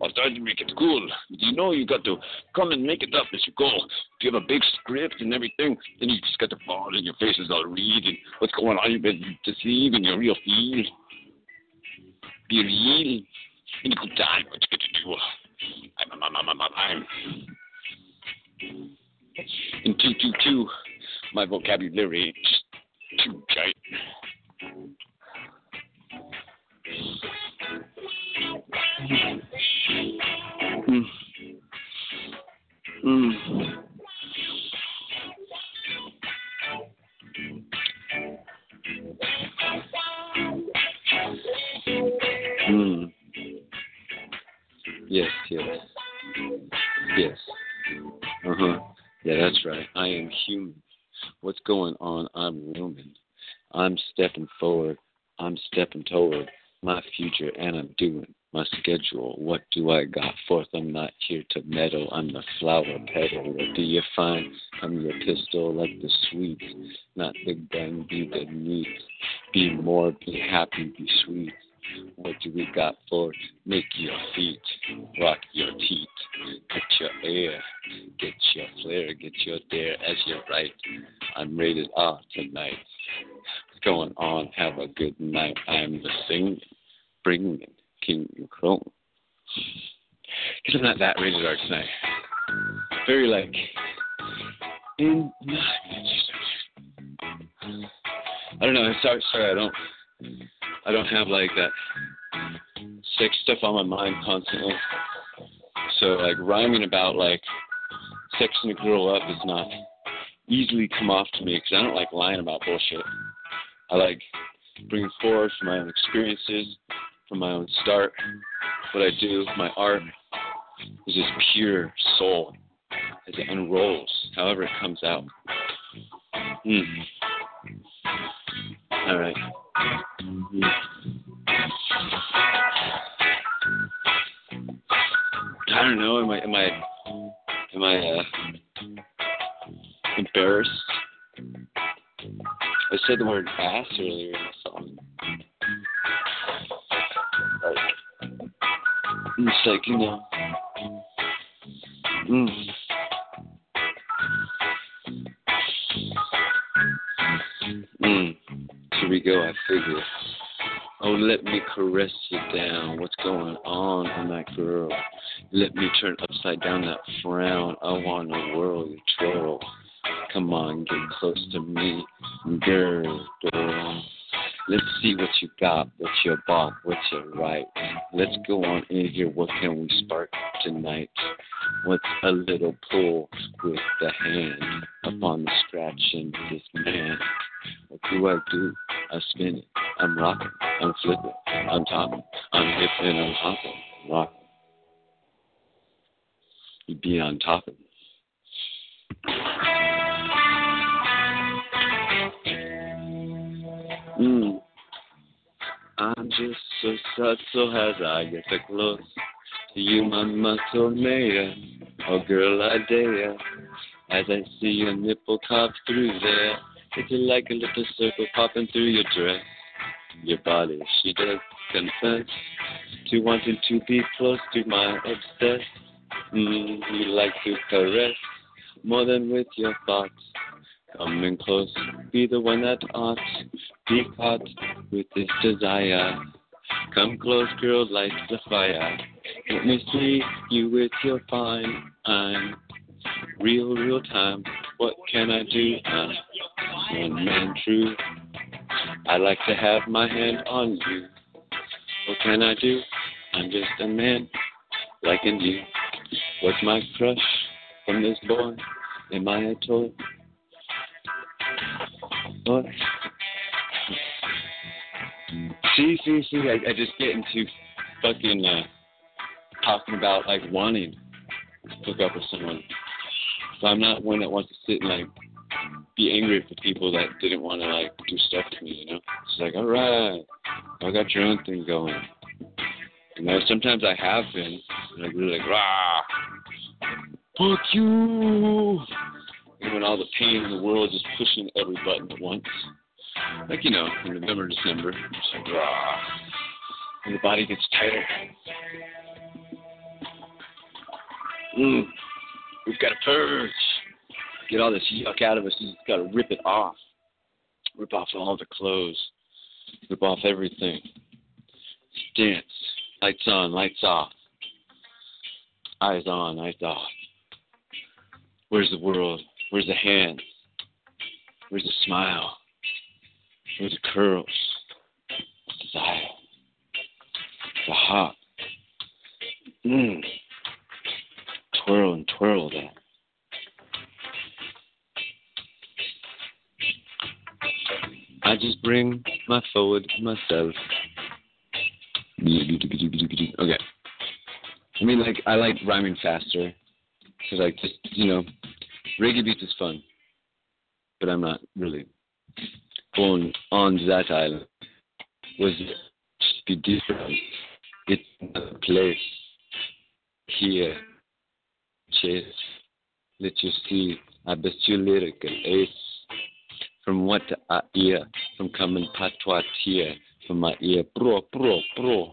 I'll try to make it cool. You know you got to come and make it up as you go. If you have a big script and everything, then you just got to fall and your face is all reading what's going on. You've been deceiving your real feel. Be real in good time. What you to do? I'm, I'm, I'm, I'm, I'm. In 222, my vocabulary is too tight. Mm. Mm. Yes, yes. Yes. Uh huh. Yeah, that's right. I am human. What's going on? I'm human. I'm stepping forward. I'm stepping toward my future, and I'm doing my schedule. What do I got forth? I'm not here to meddle. I'm the flower petal. What do you find? I'm your pistol, like the sweet, not the gun. Be the meat. Be more. Be happy. Be sweet. What do we got for? Make your feet, rock your teeth, get your air, get your flair, get your dare as you right. I'm rated R tonight. Going on? Have a good night. I'm the singing, bringing King Chrome. because I'm not that rated R tonight. Very like in. I don't know. Sorry, sorry. I don't. I don't have like that sex stuff on my mind constantly. So like rhyming about like sexing a girl up is not easily come off to me because I don't like lying about bullshit. I like bringing forth my own experiences from my own start. What I do, my art, is just pure soul as it unrolls, however it comes out. Mm. All right. I don't know. Am I am I am I uh, embarrassed? I said the word ass earlier in the song. Like, like you know. Mm. Figure. Oh, let me caress you down. What's going on on that girl? Let me turn upside down that frown. I want to whirl you twirl. Come on, get close to me, girl. girl. Let's see what you got, what you bought, what you right. Let's go on in here. What can we spark tonight? What's a little pull with the hand upon the scratching this man? What do I do? I spin it. I'm rocking. I'm flipping. I'm topping. I'm hipping. I'm hopping. Rocking. You be on top of it. Mm. I'm just so sad, so as I get so close to you, my muscle mayor. Oh, girl, I dare. As I see your nipple pop through there, it's like a little circle popping through your dress. Your body, she does confess to wanting to be close to my obsessed. Mm, you like to caress more than with your thoughts. Coming close, be the one that ought be caught with this desire. Come close, girl, light the fire. Let me see you with your fine eye. Real, real time. What can I do? I'm one man true. I like to have my hand on you. What can I do? I'm just a man liking you. What's my crush from this boy? Am I a toy? What? See, see, see, I, I just get into fucking uh, talking about like wanting to hook up with someone. So I'm not one that wants to sit and like be angry at the people that didn't want to like do stuff to me, you know? It's like, all right, I got your own thing going. You know, sometimes I have been like really like, rah, fuck you. And when all the pain in the world is just pushing every button at once. Like, you know, in November, December, it's like, rah. And the body gets tighter. Mm. We've got to purge. Get all this yuck out of us. We've got to rip it off. Rip off all the clothes. Rip off everything. Dance. Lights on, lights off. Eyes on, eyes off. Where's the world? Where's the hands? Where's the smile? Where's the curls? Desire. The heart. Mmm. Twirl and twirl that. I just bring my forward myself. Okay. I mean, like, I like rhyming faster. Because, like, just, you know, reggae beats is fun. But I'm not really born on that island. Was be different. It's a place. Here. Chase. Let you see. I bet you lyrical ace. From what I hear, from coming patois here, from my ear, pro, pro, pro,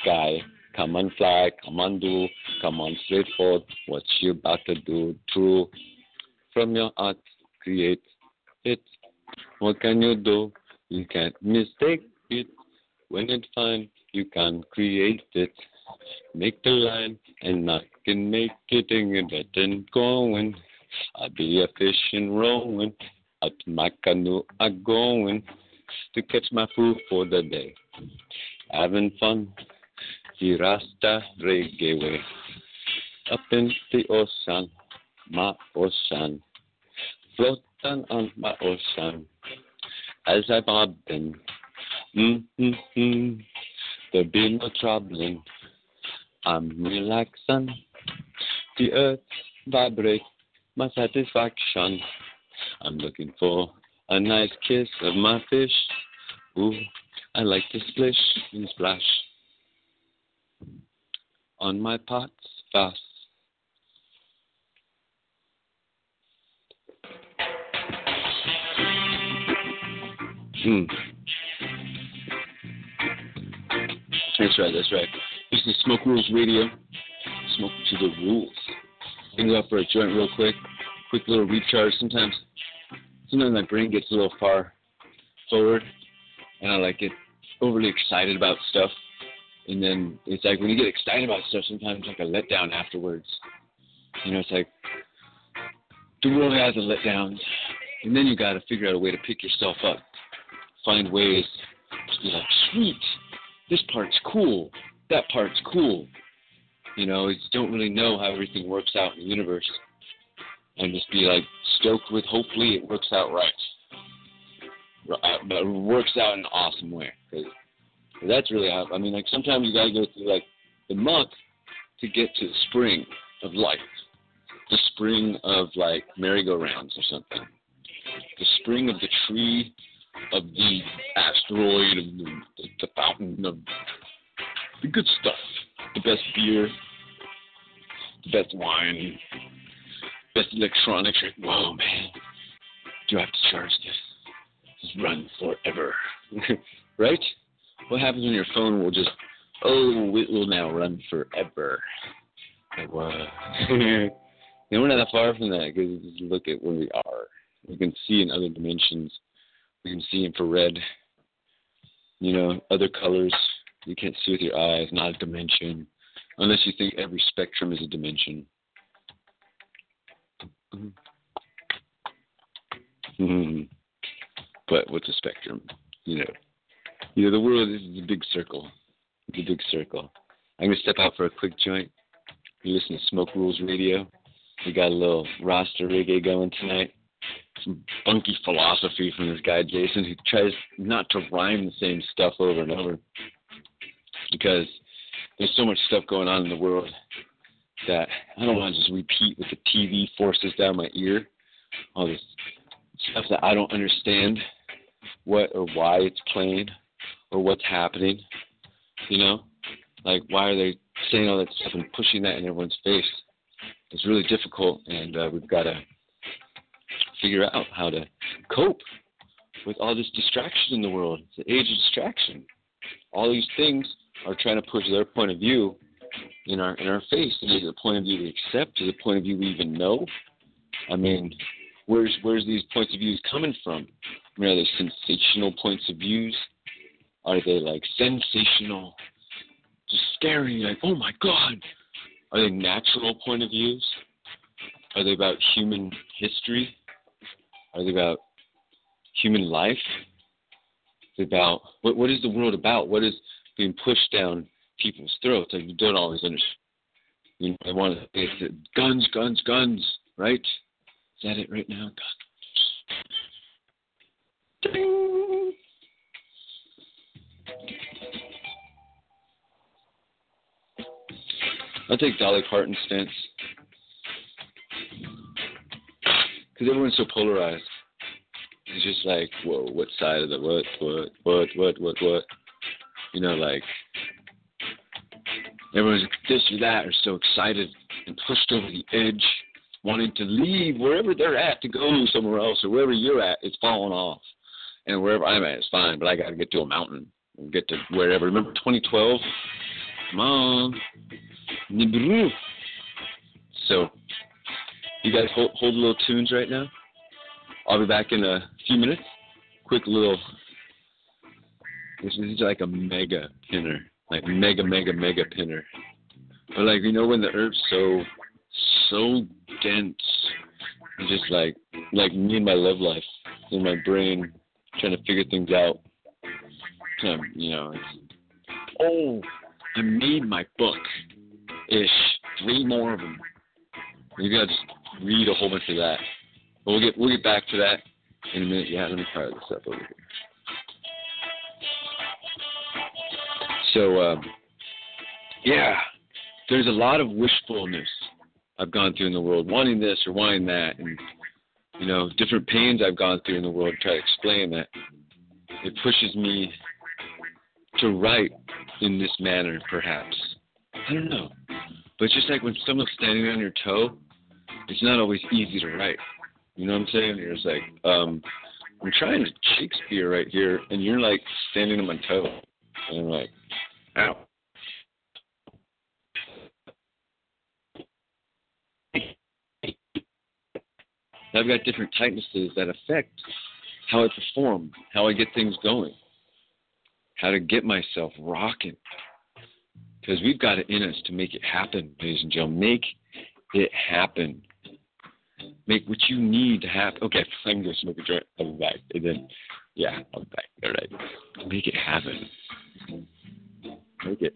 sky, come on fly, come on do, come on straight forward, what you about to do, true, from your heart, create it, what can you do, you can't mistake it, when it's fine, you can create it, Make the line and I can make it and get it going. I'll be a fishing rowing out my canoe a going to catch my food for the day. Having fun the Rasta reggae way. Up in the ocean, my ocean, floating on my ocean as I bob in. Mm-hmm. There be no troubling. I'm relaxing. The earth vibrates my satisfaction. I'm looking for a nice kiss of my fish. Ooh, I like to splish and splash on my pots fast. Hmm. That's right, that's right. This is Smoke Rules Radio. Smoke to the rules. Hang up for a joint real quick. Quick little recharge. Sometimes sometimes my brain gets a little far forward and I like get overly excited about stuff. And then it's like when you get excited about stuff, sometimes like a letdown afterwards. You know, it's like the world has a letdowns, and then you got to figure out a way to pick yourself up, find ways to be like, sweet, this part's cool, that part's cool. You know, you don't really know how everything works out in the universe, and just be like stoked with hopefully it works out right, uh, but it works out in an awesome way. Cause that's really how, I mean, like sometimes you gotta go through like the muck to get to the spring of life, the spring of like merry-go-rounds or something, the spring of the tree of the asteroid, of the, the fountain of the good stuff, the best beer, the best wine, best electronics. Whoa, man, do I have to charge this? Just run forever, right? What happens when your phone will just, oh, it will now run forever? Like, what? and we're not that far from that because just look at where we are. We can see in other dimensions. We can see infrared. You know, other colors you can't see with your eyes, not a dimension, unless you think every spectrum is a dimension. Mm-hmm. But what's a spectrum? You know. You know, the world is a big circle. It's a big circle. I'm gonna step out for a quick joint. You listen to Smoke Rules Radio. We got a little Rasta reggae going tonight. Some funky philosophy from this guy Jason who tries not to rhyme the same stuff over and over because there's so much stuff going on in the world that I don't want to just repeat what the TV forces down my ear. All this stuff that I don't understand what or why it's playing or what's happening. You know, like why are they saying all that stuff and pushing that in everyone's face? It's really difficult, and uh, we've got to figure out how to cope with all this distraction in the world. It's the age of distraction. All these things are trying to push their point of view in our in our face. Is it a point of view we accept? Is it a point of view we even know? I mean, where's where's these points of views coming from? I mean, are they sensational points of views? Are they like sensational, just scary, like, oh my God? Are they natural point of views? Are they about human history? Are they about human life? They about what what is the world about? What is being pushed down people's throats? Like you don't always understand. You know, they want to say guns, guns, guns, right? Is that it right now? Ding. I'll take Dolly Parton's stance. Because everyone's so polarized. It's just like, whoa, what side of the what, what, what, what, what, what? You know, like, everyone's this or that are so excited and pushed over the edge, wanting to leave wherever they're at to go somewhere else, or wherever you're at, it's falling off. And wherever I'm at, it's fine, but I got to get to a mountain and get to wherever. Remember 2012? Come on. So, you guys hold, hold little tunes right now. I'll be back in a few minutes. Quick little. This is like a mega pinner. like mega, mega, mega pinner. But like you know when the herb's so so dense, just like like me and my love life in my brain, trying to figure things out. Um, you know, it's, oh, I made my book ish. Three more of them. You gotta just read a whole bunch of that. But we'll get we'll get back to that in a minute. Yeah, let me fire this up over here. So, um, yeah, there's a lot of wishfulness I've gone through in the world, wanting this or wanting that, and you know, different pains I've gone through in the world. Try to explain that. It pushes me to write in this manner, perhaps. I don't know, but just like when someone's standing on your toe, it's not always easy to write. You know what I'm saying? You're just like, um, I'm trying to Shakespeare right here, and you're like standing on my toe, and I'm like, ow. I've got different tightnesses that affect how I perform, how I get things going, how to get myself rocking. Because we've got it in us to make it happen, ladies and gentlemen. Make it happen. Make what you need to happen. Okay, I'm going to smoke a joint. I'll be back. And then, yeah, I'll be back. All right. Make it happen. Make it.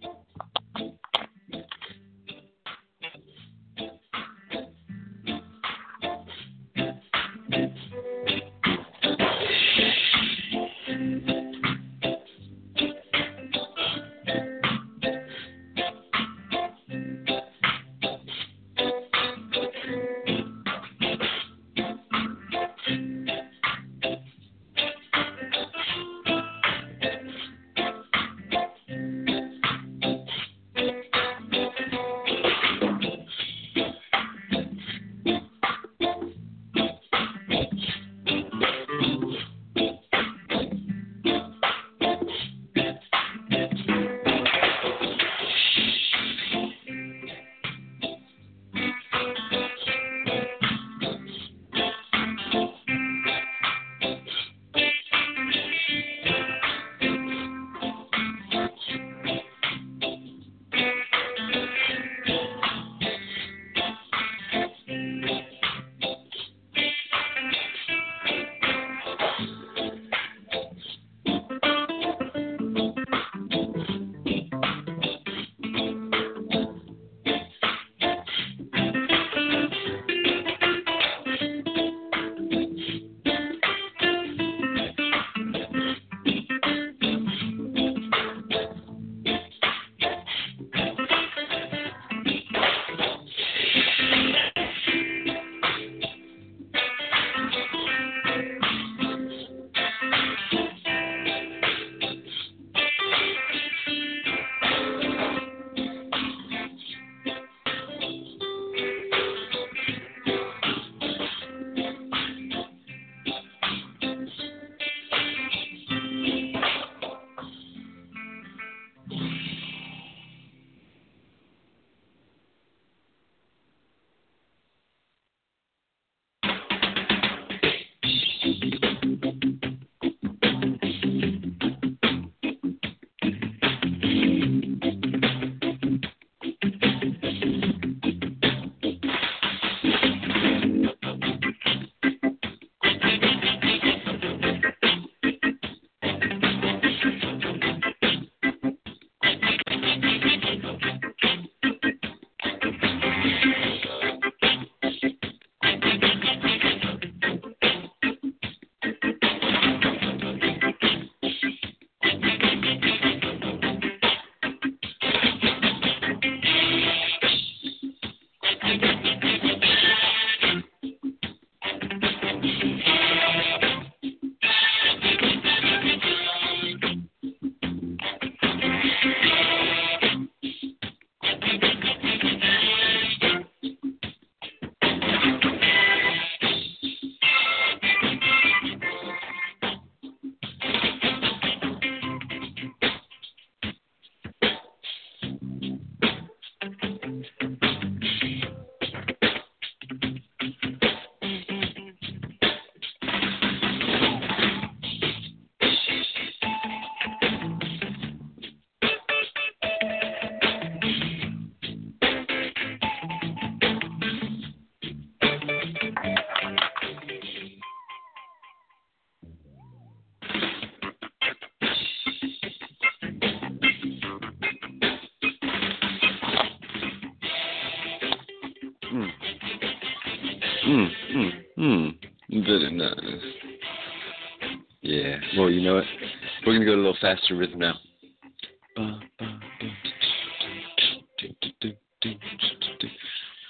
Faster rhythm now.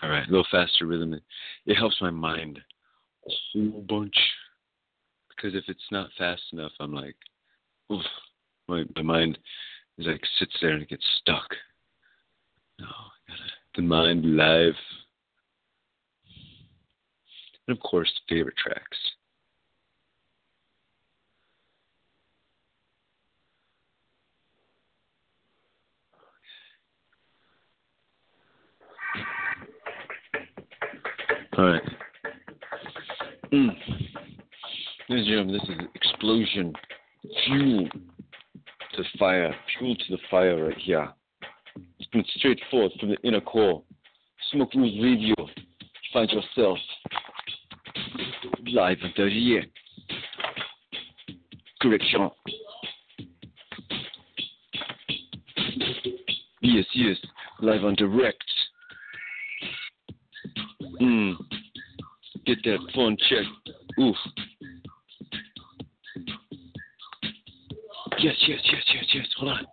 All right, a little faster rhythm. It helps my mind a whole bunch. Because if it's not fast enough, I'm like, oof, my my mind is like sits there and it gets stuck. No, I gotta the mind live. And of course, favorite tracks. Fire right here. It's been straight forth from the inner core. Smoke Rules Radio. You find yourself live on the air. Correction. Yes, yes. Live on direct. Mm. Get that phone check. Oof. Yes, yes, yes, yes, yes. Hold on.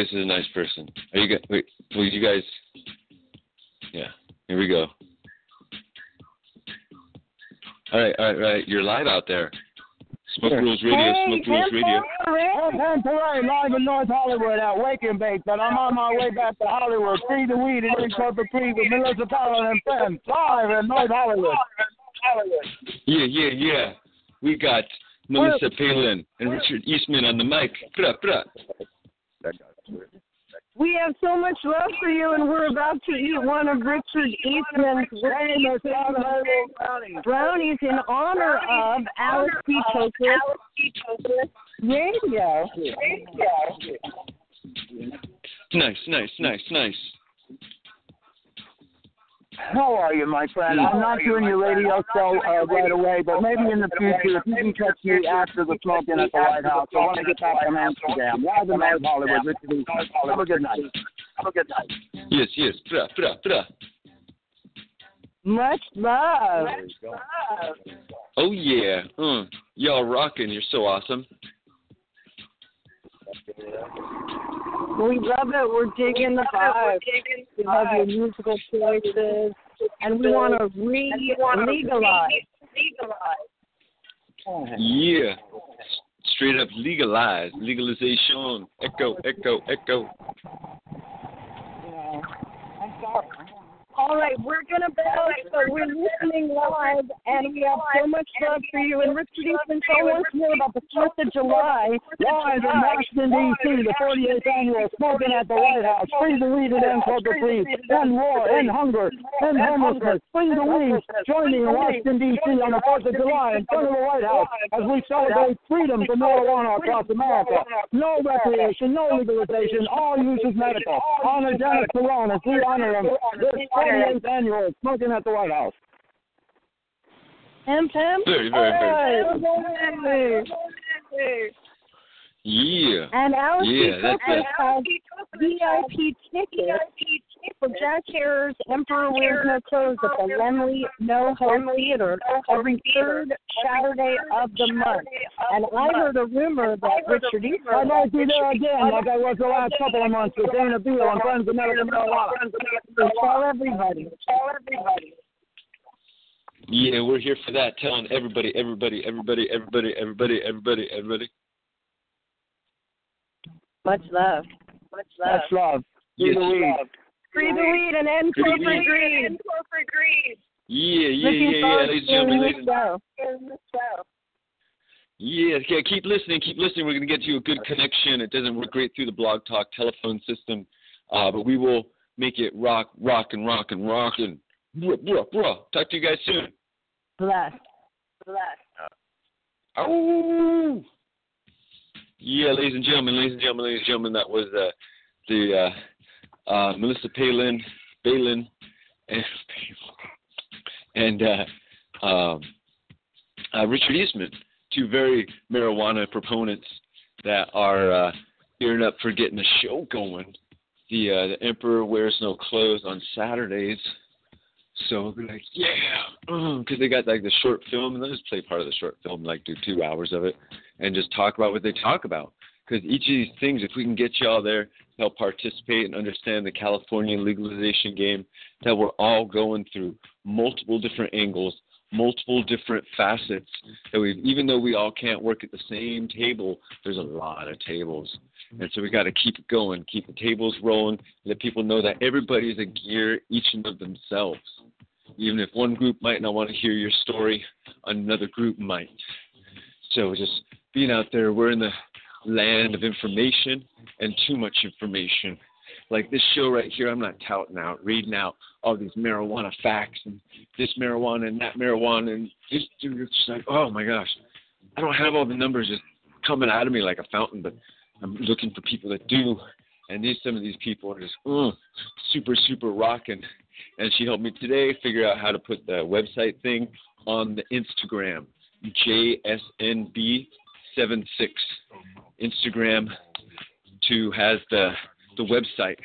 This is a nice person. Are you guys, wait, will you guys, yeah, here we go. All right, all right, all right. You're live out there. Smoke Rules Radio, Smoke Rules Radio. I'm live in North Hollywood at Wake and Bake, but I'm on my way back to Hollywood. Free the weed and drink Corporate Creek with Melissa Fallon and friends, live in North Hollywood. Yeah, yeah, yeah. We got Melissa Palin and Richard Eastman on the mic. Bruh. We have so much love for you, and we're about to eat one of Richard Eastman's famous brownies in honor of Alex P. Radio. Nice, nice, nice, nice. How are you, my friend? I'm not doing your radio show uh, right away, but maybe in the future, if you can catch me after the smoking at the White House, I want to get back from Amsterdam. Live in North Hollywood, Richard Have a good night. Have a good night. Yes, yes. Bruh, bruh, bruh. Much love. Much love. Oh, yeah. Uh, y'all rocking. You're so awesome. We love it. We're digging the vibe. We love your musical choices, and we want to re-legalize. Yeah. Straight up legalize Legalization. Echo, echo, echo. All right, we're gonna bounce, but we're listening live, and we have so much love for you. And Richard Eastman, tell us more about the Fourth of July. Live in Washington, D.C., the 48th annual Smoking at the White House. Free the weed and end corporate greed. End war, end hunger, end homelessness. Free the weed. Join me in Washington, D.C. on the 4th of July in front of the White House as we celebrate freedom from marijuana across America. No recreation, no legalization. All use is medical. Honor Dennis Peron as we honor him this 48th annual Smoking at the White House. Pam Pam. Very, very, very. Hey. Yeah. And Alex Yeah, that's Coker it. has VIP tickets for Jack Herer Emperor Wears No Clothes at the Lemley No Home Theater every third Saturday of the month. And I heard a rumor that Richard I Eastman might be there again, like I was the last couple of months with Dana Beal and Friends of Medical Marijuana. So tell everybody. Tell everybody. Yeah, we're here for that. Telling everybody, everybody, everybody, everybody, everybody, everybody, everybody. Much love. Much love. That's love. Yes. Free the weed. Free the weed and end Free the corporate weed. greed. Yeah, yeah, Looking yeah, yeah, ladies and to gentlemen, this ladies. show. Yeah, okay, keep listening, keep listening. We're going to get you a good connection. It doesn't work great through the blog talk telephone system, uh, but we will make it rock, rock, and rock, and rockin'. Bro, bro, bro. Talk to you guys soon. Bless. Oh. Yeah, ladies and gentlemen, ladies and gentlemen, ladies and gentlemen, that was uh, the uh, uh, Melissa Palin, Balin, and and uh, um, uh, Richard Eastman, two very marijuana proponents that are uh, gearing up for getting the show going. The uh, the Emperor wears no clothes on Saturdays, so be like, yeah, because they got like the short film, and they'll just play part of the short film, like do two hours of it, and just talk about what they talk about. Because each of these things, if we can get you all there, to help participate and understand the California legalization game that we're all going through multiple different angles, multiple different facets. That we, even though we all can't work at the same table, there's a lot of tables, and so we got to keep it going, keep the tables rolling, let people know that everybody's a gear, each and of themselves. Even if one group might not want to hear your story, another group might. So just being out there, we're in the land of information and too much information. Like this show right here, I'm not touting out, reading out all these marijuana facts and this marijuana and that marijuana and just, it's just like, oh my gosh, I don't have all the numbers just coming out of me like a fountain, but I'm looking for people that do. And these some of these people are just uh, super super rocking. And she helped me today figure out how to put the website thing on the Instagram, JSNB76 Instagram to has the the website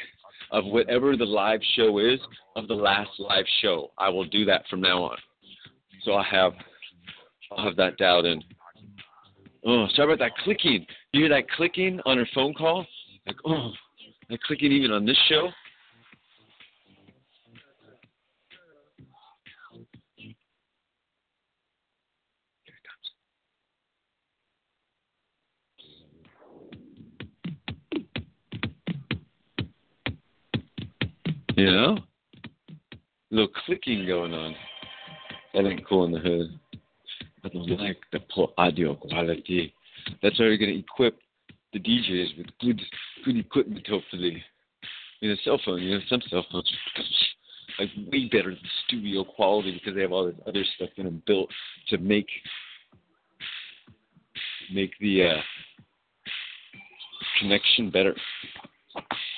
of whatever the live show is of the last live show. I will do that from now on. So I have I'll have that dialed in. Oh, sorry about that clicking. You hear that clicking on her phone call? Like, oh, that clicking even on this show? You know? little clicking going on. That ain't cool in the hood. I don't like the poor audio quality. That's why we're gonna equip the DJs with good good equipment hopefully. Mean a cell phone, you know, some cell phones like way better than studio quality because they have all this other stuff in them built to make make the uh connection better.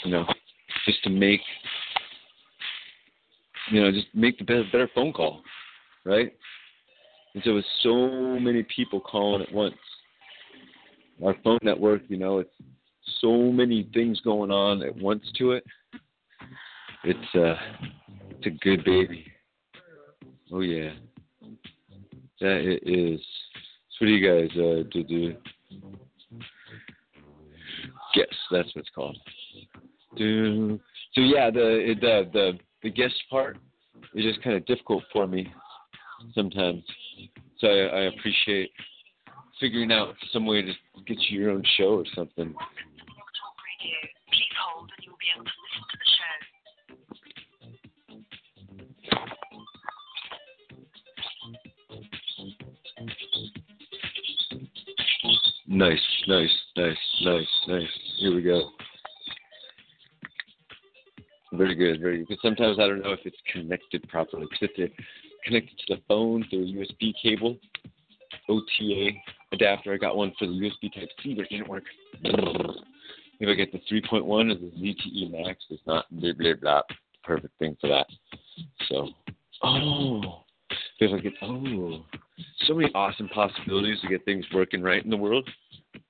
You know, just to make you know, just make the better, better phone call, right? And so with so many people calling at once, our phone network, you know, it's so many things going on at once to it. It's uh, it's a good baby. Oh yeah, that it is. So what do you guys uh, do? do? Guess that's what it's called. Do so yeah. The the the the guest part is just kind of difficult for me sometimes. So I, I appreciate figuring out some way to get you your own show or something. Nice, nice, nice, nice, nice. Here we go. Very good, very good. Because sometimes I don't know if it's connected properly. Because if connected to the phone through a USB cable, OTA adapter, I got one for the USB Type C, but it didn't work. If I get the 3.1 or the ZTE Max, it's not blah blah blah. Perfect thing for that. So, oh, I get oh, so many awesome possibilities to get things working right in the world.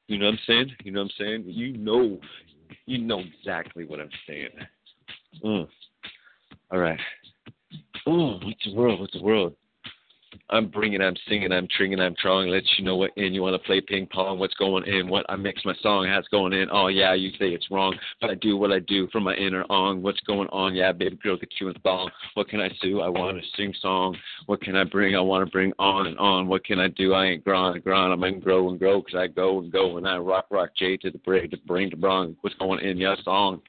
You know what I'm saying? You know what I'm saying? You know, you know exactly what I'm saying. Mm. All right. Oh, what's the world? What's the world? I'm bringing, I'm singing, I'm tringing, I'm trying. Let you know what in you want to play ping pong. What's going in? What I mix my song has going in. Oh yeah, you say it's wrong, but I do what I do from my inner on. What's going on? Yeah, baby girl, the Q and thong. What can I do? I want to sing song. What can I bring? I want to bring on and on. What can I do? I ain't grind grind. I'm gonna grow and grow because I go and go and I rock rock J to the brain to brain to brong. What's going in? Yeah, song.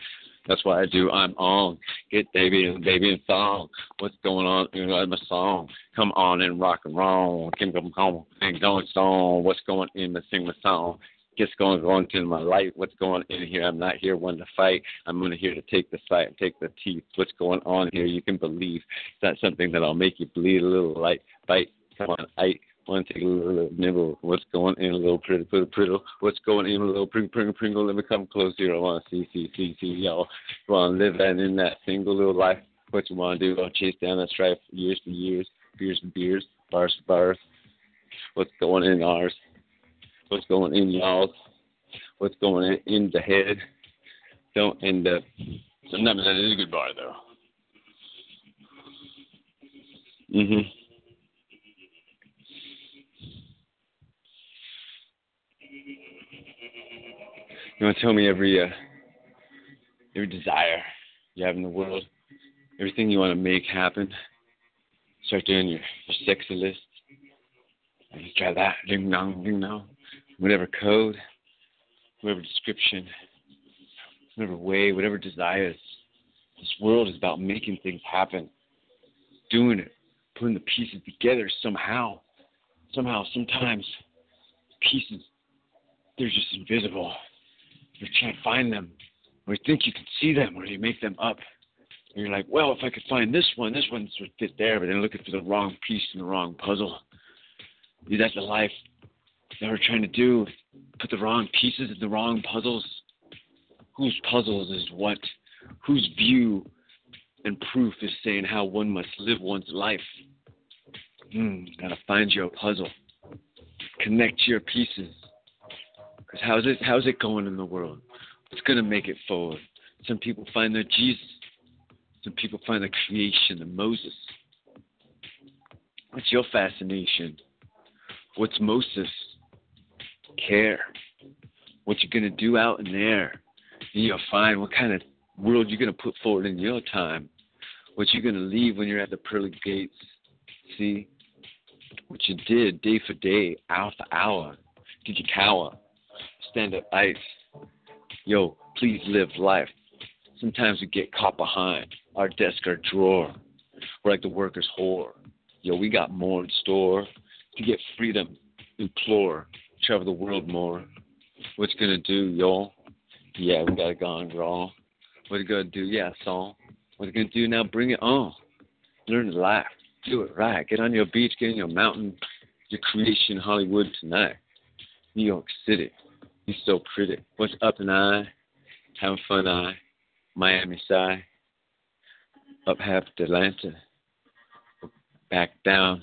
That's what I do. I'm on. Get baby and baby and song. What's going on in my song? Come on and rock and roll. Kim come home and going song. What's going in the sing my song? What's going on in my life? What's going in here? I'm not here one to fight. I'm only here to take the fight, and take the teeth. What's going on here? You can believe. It's not something that I'll make you bleed a little light. Bite. Come on, I a little nibble. What's going in a little pretty, pretty, pretty. What's going in a little pringle, pringle, pringle. Let me come close here. I want to see, see, see, see y'all. Want to live that in that single little life. What you want to do? Go chase down that strife years for years, beers for beers, bars for bars. What's going in ours? what's going in y'all, what's going in, in the head. Don't end up. Sometimes that is a good bar though. Mhm. You want to tell me every uh, every desire you have in the world, everything you want to make happen. Start doing your, your sexy list. And you try that, ding dong, ding dong whatever code, whatever description, whatever way, whatever desires. This world is about making things happen, doing it, putting the pieces together somehow. Somehow, sometimes pieces, they're just invisible. You can't find them, or you think you can see them, or you make them up. And you're like, well, if I could find this one, this one would fit there, but then looking for the wrong piece in the wrong puzzle. That's the life they were trying to do, put the wrong pieces in the wrong puzzles. Whose puzzles is what? Whose view and proof is saying how one must live one's life? Hmm, gotta find your puzzle. Connect your pieces. Because how's it how's it going in the world? What's gonna make it forward? Some people find their Jesus. Some people find the creation of Moses. What's your fascination? What's Moses? care what you're going to do out in there. And you'll find what kind of world you're to put forward in your time. What you're to leave when you're at the pearly gates. See? What you did day for day, hour for hour. Did you cower? Stand up ice. Yo, please live life. Sometimes we get caught behind our desk or drawer. We're like the worker's whore. Yo, we got more in store to get freedom, implore travel the world more. What's gonna do, y'all? Yeah, we gotta go on, draw. What you gonna do? Yeah, song. What you gonna do now? Bring it on. Learn to laugh. Do it right. Get on your beach, get in your mountain, your creation Hollywood tonight. New York City. You're so pretty. What's up and I? Having fun I. Miami side. Up half Atlanta. Back down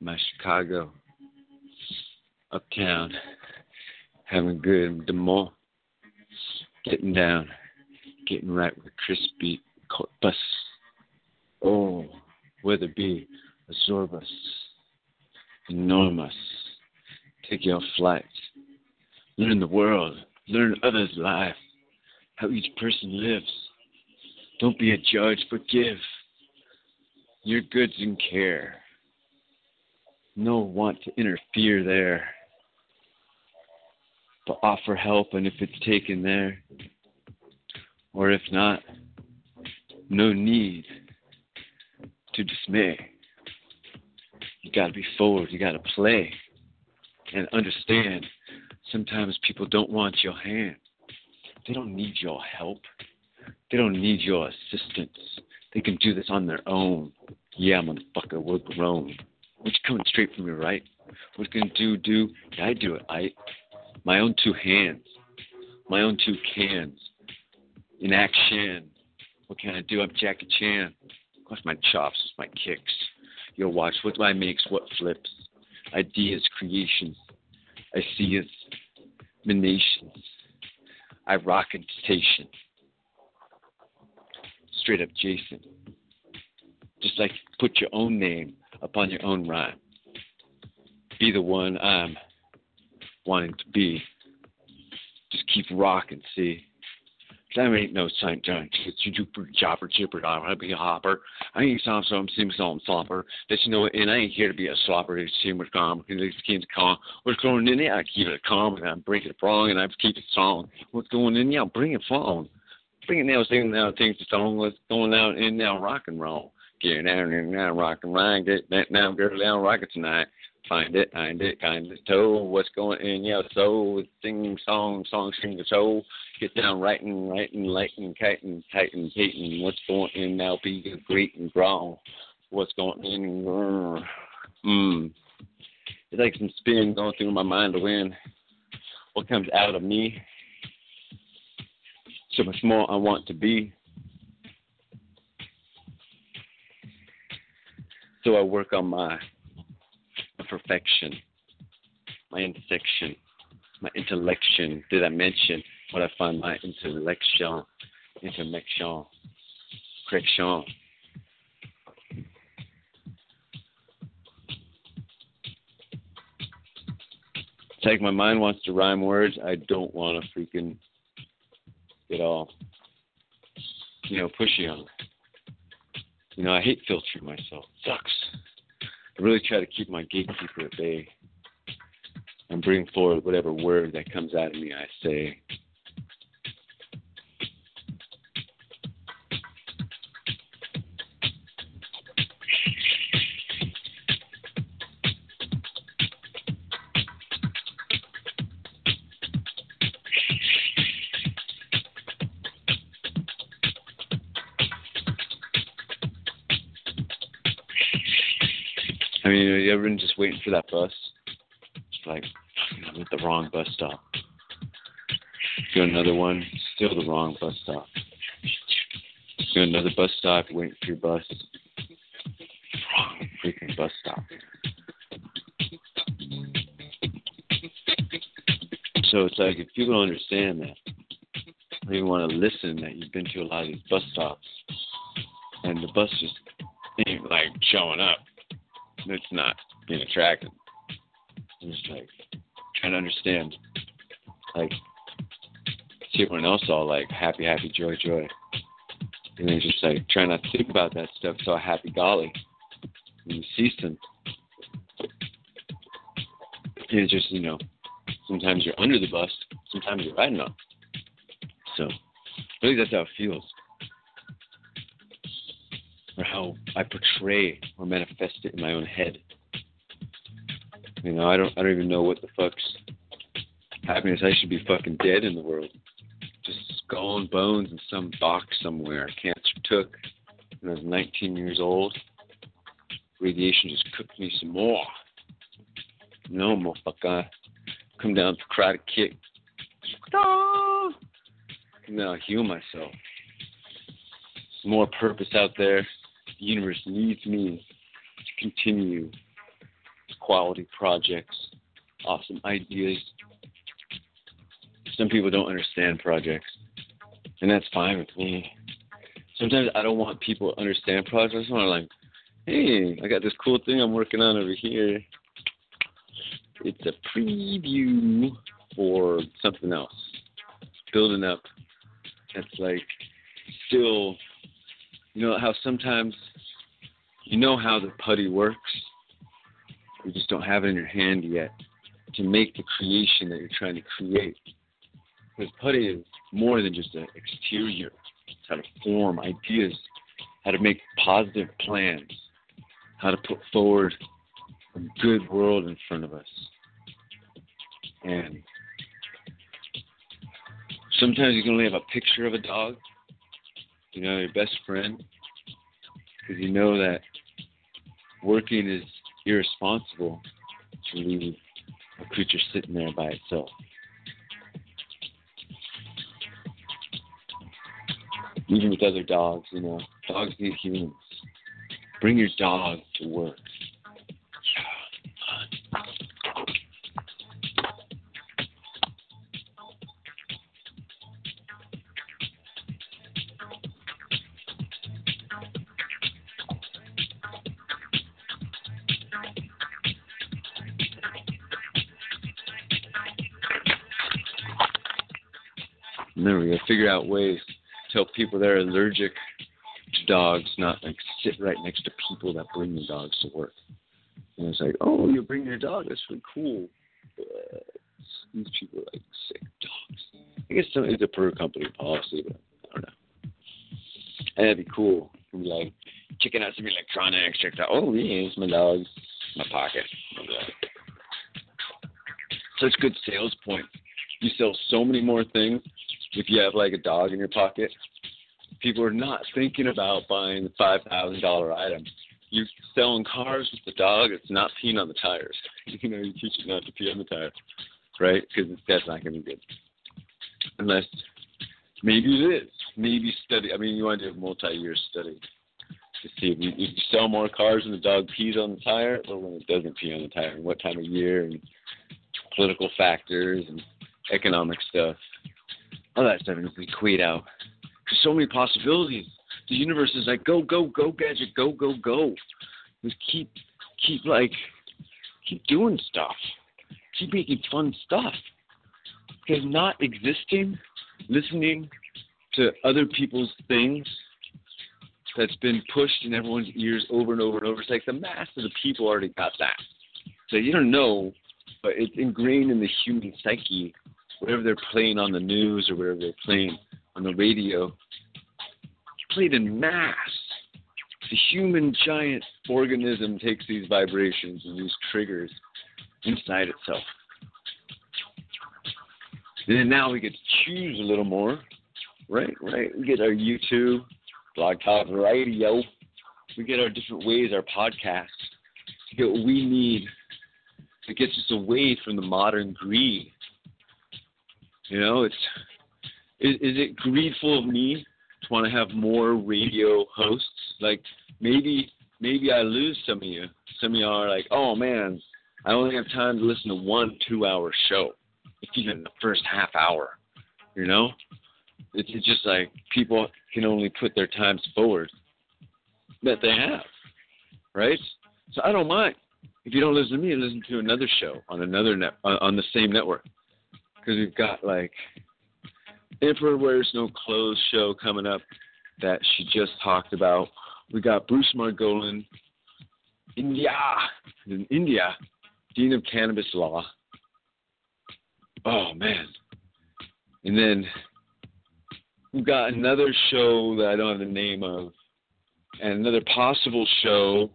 my Chicago uptown, having good the more, getting down, getting right with crispy bus. Oh, whether be absorbus, enormous, take your flight, learn the world, learn others' life, how each person lives. Don't be a judge, but give your goods and care. No want to interfere there but offer help, and if it's taken there, or if not, no need to dismay. You got to be forward, you got to play, and understand sometimes people don't want your hand. They don't need your help. They don't need your assistance. They can do this on their own. Yeah, motherfucker, we're grown. What's coming straight from your right? What's gonna do, do? Yeah, I do it. I my own two hands, my own two cans. In action, what can I do? I'm Jackie Chan. What's my chops? What's my kicks? Yo, watch what I makes, what flips. Ideas, creations. I see it. Emanations. I rock a station. Straight up Jason. Just like put your own name upon your own rhyme. Be the one I'm wanting to be. Just keep rocking, see. That ain't no St. John. You do chopper, chipper, I'll be a hopper. I ain't some some sim some slopper. That you know, and I ain't here to be a slopper. To see what's going on. These kids calm. What's going in there? I keep it calm and I break it wrong and I keep it strong. What's going in there? Bring it on. Bring it now, sing now, things to song. What's going out in now, rock and roll. Get down and now, rock and roll. Get that now, girl, down, rock it tonight. Find it, find it, kind of toe. What's going in your soul? Sing song, song, sing the soul. Get down, writing, writing, lighting, kiting, tighten, hating. What's going in now? Be great and growl. What's going in? Mmm. It's like some spin going through my mind to win. What comes out of me? So much more I want to be. So I work on my perfection, my intersection, my intellection. Did I mention what I find my intellection, intermection, correction? It's like my mind wants to rhyme words. I don't want to freaking get all, you know, pushy on it. You know, I hate filtering myself. It sucks. I really try to keep my gatekeeper at bay and bring forward whatever word that comes out of me I say. For that bus? Like, at the wrong bus stop. Go another one, still the wrong bus stop. Go another bus stop, waiting for your bus. Wrong freaking bus stop. So it's like if people don't understand that, even want to listen that you've been to a lot of these bus stops, and the bus just ain't like showing up it's not being attracted. I'm just like trying to understand, like see everyone else all like happy, happy, joy, joy, and then just like trying not to think about that stuff. So happy golly, And you see some, and it's just you know, sometimes you're under the bus, sometimes you're riding on. So I think that's how it feels or how I portray or manifest it in my own head. You know, I don't I don't even know what the fuck's happiness. I should be fucking dead in the world. Just skull and bones in some box somewhere. Cancer took when I was 19 years old. Radiation just cooked me some more. No, motherfucker. Come down for karate kick. Ah! And then I'll heal myself. more purpose out there the universe needs me to continue quality projects, awesome ideas. Some people don't understand projects, and that's fine with me. Sometimes I don't want people to understand projects. I just want like, hey, I got this cool thing I'm working on over here. It's a preview for something else. Building up. That's like still you know how sometimes you know how the putty works. You just don't have it in your hand yet to make the creation that you're trying to create. Because putty is more than just an exterior. It's how to form ideas, how to make positive plans, how to put forward a good world in front of us. And sometimes you can only have a picture of a dog, you know, your best friend, because you know that working is irresponsible to leave a creature sitting there by itself. Even with other dogs, you know, dogs need humans. Bring your dog to work. Figure out ways to tell people that are allergic to dogs not like sit right next to people that bring their dogs to work. And it's like, oh, you're bringing your dog. That's really cool. But these people are like sick dogs. I guess it's a per company policy, but I don't know. And that'd be cool. It'd be like checking out some electronics. Check out. Oh, yeah, it's my dog. My pocket. such good sales point. You sell so many more things if you have like a dog in your pocket. People are not thinking about buying the five thousand dollar item. You're selling cars with the dog. It's not peeing on the tires. You know, you teach it not to pee on the tires, right? Because that's not going to be good. Unless maybe it is. Maybe study. I mean, you want to do a multi-year study to see if you, if you sell more cars when the dog pees on the tire or when it doesn't pee on the tire, and what time of year, and political factors and economic stuff. All that stuff needs to be out. There's so many possibilities. The universe is like, go, go, go, gadget, go, go, go. Just keep, keep like, keep doing stuff. Keep making fun stuff. Because not existing, listening to other people's things that's been pushed in everyone's ears over and over and over. It's like the mass of the people already got that. So you don't know, but it's ingrained in the human psyche. Whatever they're playing on the news or whatever they're playing on the radio, played in mass. The human giant organism takes these vibrations and these triggers inside itself. And then now we get to choose a little more, right? Right. We get our YouTube, Blog Talk Radio. We get our different ways, our podcasts, to get what we need that gets us away from the modern greed. You know, it's is, is it greedful of me to want to have more radio hosts? Like maybe maybe I lose some of you. Some of you are like, oh man, I only have time to listen to one two hour show. Even the first half hour. You know? It's, it's just like people can only put their times forward that they have. Right? So I don't mind. If you don't listen to me, listen to another show on another net on the same network. Because we've got like Emperor Wears No Clothes show coming up that she just talked about. We got Bruce Margolin, India, in India, Dean of Cannabis Law. Oh man. And then we've got another show that I don't have the name of, and another possible show.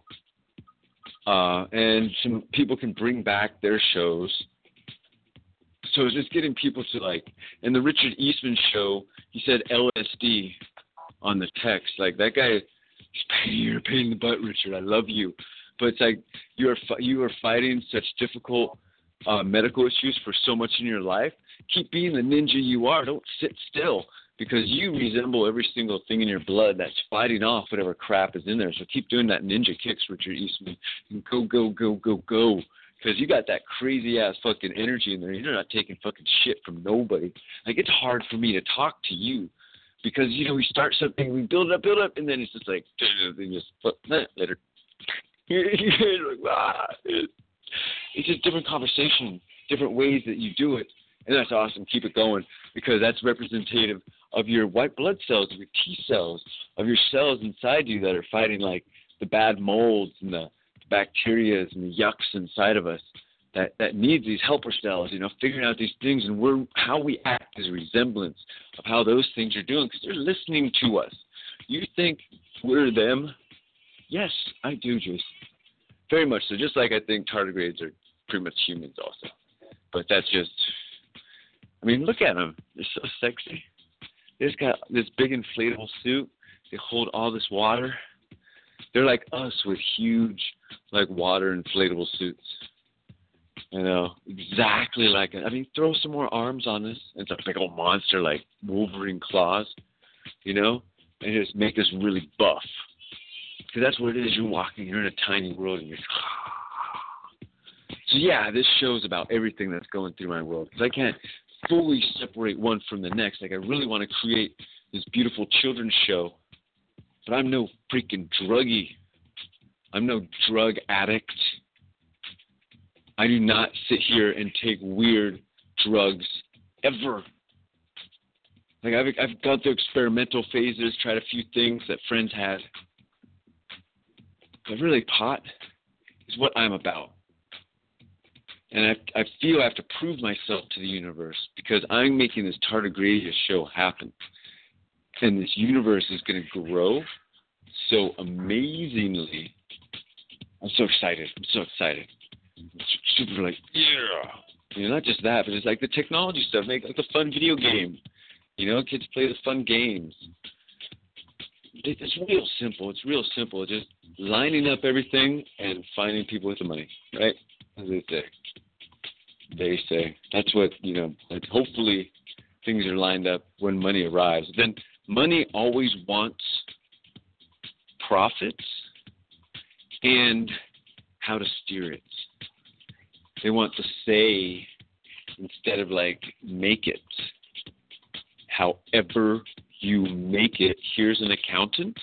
Uh, and some people can bring back their shows so it's just getting people to like in the Richard Eastman show, he said LSD on the text. Like that guy, you're pain in the butt, Richard. I love you, but it's like you are you are fighting such difficult uh, medical issues for so much in your life. Keep being the ninja you are. Don't sit still because you resemble every single thing in your blood that's fighting off whatever crap is in there. So keep doing that ninja kicks, Richard Eastman, and go, go, go, go, go because you got that crazy ass fucking energy in there. You're not taking fucking shit from nobody. Like it's hard for me to talk to you because you know we start something, we build it up, build it up, and then it's just like and just later. ah. It's just different conversation, different ways that you do it, and that's awesome. Keep it going because that's representative of your white blood cells, of your T cells, of your cells inside you that are fighting like the bad molds and the bacteria and the yucks inside of us that, that needs these helper cells, you know, figuring out these things and we're, how we act is a resemblance of how those things are doing because they're listening to us. You think we're them? Yes, I do, Jason. Very much so. Just like I think tardigrades are pretty much humans also. But that's just, I mean, look at them. They're so sexy. They just got this big inflatable suit. They hold all this water. They're like us with huge, like water inflatable suits. You know, exactly like it. I mean, throw some more arms on this. It's a big old monster like Wolverine claws, you know, and just make this really buff. Because that's what it is. You're walking, you're in a tiny world, and you're. So yeah, this show's about everything that's going through my world. Because I can't fully separate one from the next. Like I really want to create this beautiful children's show but I'm no freaking druggie. I'm no drug addict. I do not sit here and take weird drugs ever. Like I've I've gone through experimental phases, tried a few things that friends had. But really, pot is what I'm about. And I, I feel I have to prove myself to the universe because I'm making this tardigrade show happen and this universe is going to grow so amazingly. I'm so excited. I'm so excited. super like, yeah, You know, not just that, but it's like the technology stuff. Make like the fun video game. You know, kids play the fun games. It's real simple. It's real simple. Just lining up everything and finding people with the money, right? As they say. They say that's what you know. Hopefully, things are lined up when money arrives. Then money always wants profits and how to steer it. They want to say instead of like make it. However you make it, here's an accountant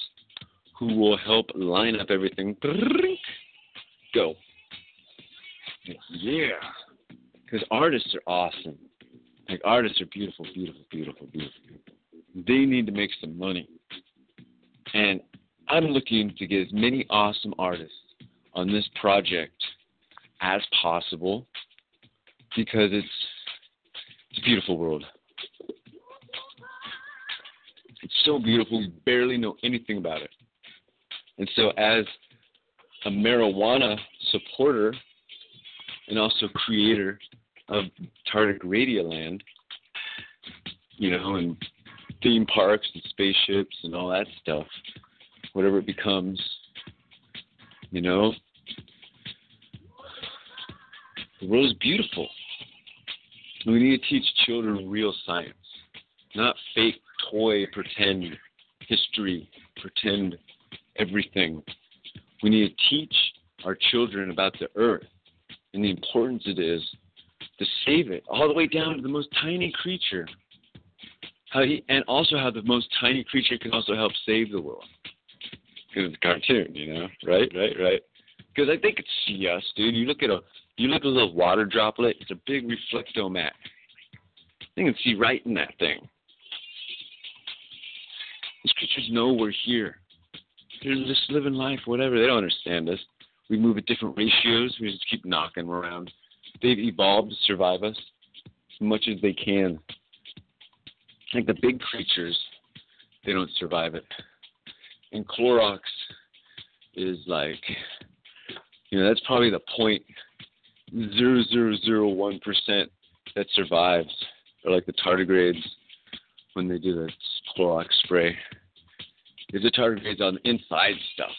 who will help line up everything. Go. Yeah. Because artists are awesome. Like artists are beautiful, beautiful, beautiful, beautiful. They need to make some money. And I'm looking to get as many awesome artists on this project as possible because it's it's a beautiful world. It's so beautiful, we barely know anything about it. And so, as a marijuana supporter and also creator of Tardic Radioland, you know, and theme parks and spaceships and all that stuff, whatever it becomes, you know, the world is beautiful. We need to teach children real science, not fake toy pretend history, pretend everything. We need to teach our children about the earth and the importance it is to save it, all the way down to the most tiny creature. How he, and also how the most tiny creature can also help save the world. Because it's a cartoon, you know, right, right, right. Because I think it's see us, dude. You look at a you look at a little water droplet. It's a big reflectomat. You can see right in that thing. These creatures know we're here. They're just living life, whatever. They don't understand us. We move at different ratios. We just keep knocking them around. They've evolved to survive us as much as they can. Like the big creatures, they don't survive it. And Clorox is like, you know, that's probably the point zero zero zero one percent that survives, or like the tardigrades when they do the Clorox spray. Is the tardigrades on the inside stuff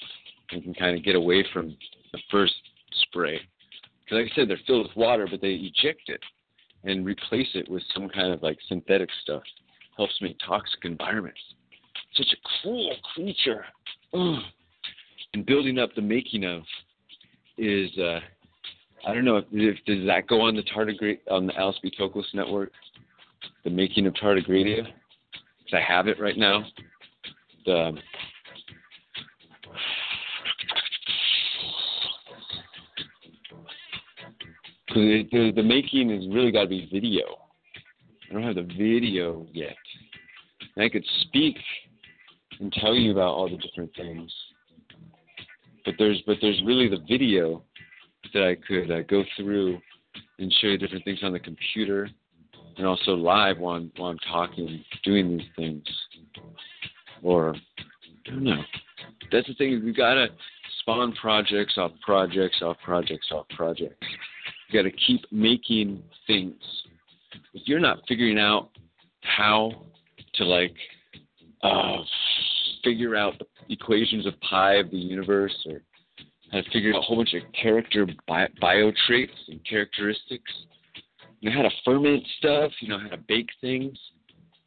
and can kind of get away from the first spray. Because like I said, they're filled with water, but they eject it and replace it with some kind of like synthetic stuff. Helps me make toxic environments. Such a cruel creature. Ugh. And building up the making of is uh, I don't know if, if does that go on the tardigrade on the Alice B. Toklas network, the making of tardigradia. I have it right now. The the, the, the making has really got to be video. I don't have the video yet. And I could speak and tell you about all the different things, but there's but there's really the video that I could uh, go through and show you different things on the computer and also live while I'm, while I'm talking, doing these things. Or, I don't know. That's the thing, we've got to spawn projects off projects off projects off projects. You got to keep making things. If you're not figuring out how to, like, uh, figure out the equations of pi of the universe or how to figure out a whole bunch of character bio, bio traits and characteristics. You know how to ferment stuff. You know how to bake things.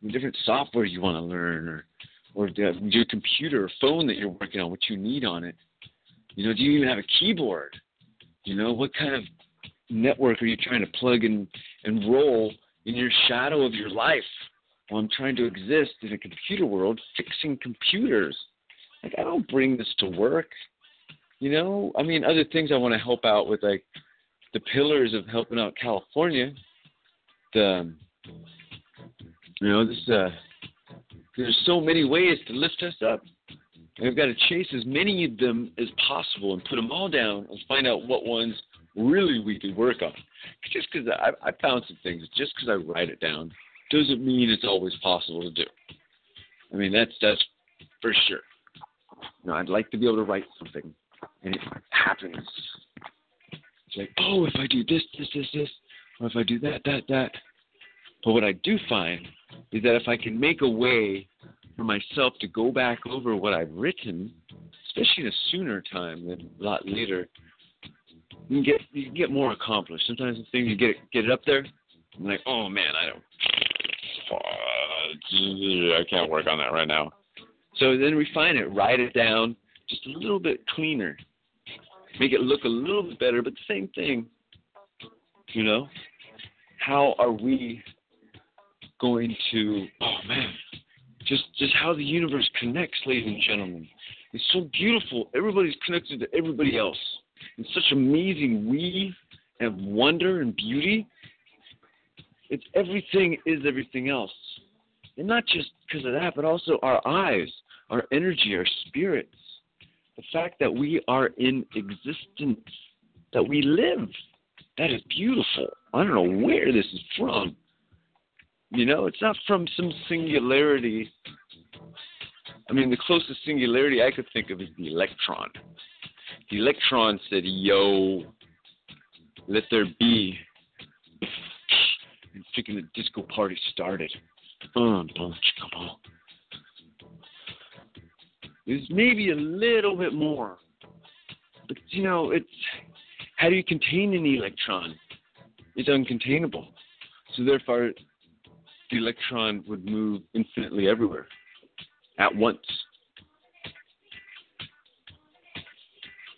different software you want to learn, or or the, your computer or phone that you're working on, what you need on it. You know, do you even have a keyboard? You know, what kind of network are you trying to plug and and roll in your shadow of your life? I'm trying to exist in a computer world, fixing computers. Like I don't bring this to work. You know, I mean, other things I want to help out with, like the pillars of helping out California. The, you know, this uh, there's so many ways to lift us up. And we've got to chase as many of them as possible and put them all down and find out what ones really we can work on. Just because I, I found some things, just because I write it down, doesn't mean it's always possible to do. I mean, that's that's for sure. You know, I'd like to be able to write something and it happens. It's like, oh, if I do this, this, this, this, or if I do that, that, that. But what I do find is that if I can make a way for myself to go back over what I've written, especially in a sooner time than a lot later, you can get you can get more accomplished. Sometimes the thing you get it, get it up there, I'm like, oh man, I don't, Uh, I can't work on that right now. So then refine it, write it down just a little bit cleaner, make it look a little bit better, but the same thing. You know, how are we going to? Oh man, just just how the universe connects, ladies and gentlemen. It's so beautiful. Everybody's connected to everybody else. It's such amazing weave and wonder and beauty. It's everything is everything else. And not just because of that, but also our eyes, our energy, our spirits. The fact that we are in existence, that we live. That is beautiful. I don't know where this is from. You know, it's not from some singularity. I mean, the closest singularity I could think of is the electron. The electron said, Yo, let there be. And freaking the disco party started. Um, There's maybe a little bit more. But, you know, it's how do you contain an electron? It's uncontainable. So, therefore, the electron would move infinitely everywhere at once.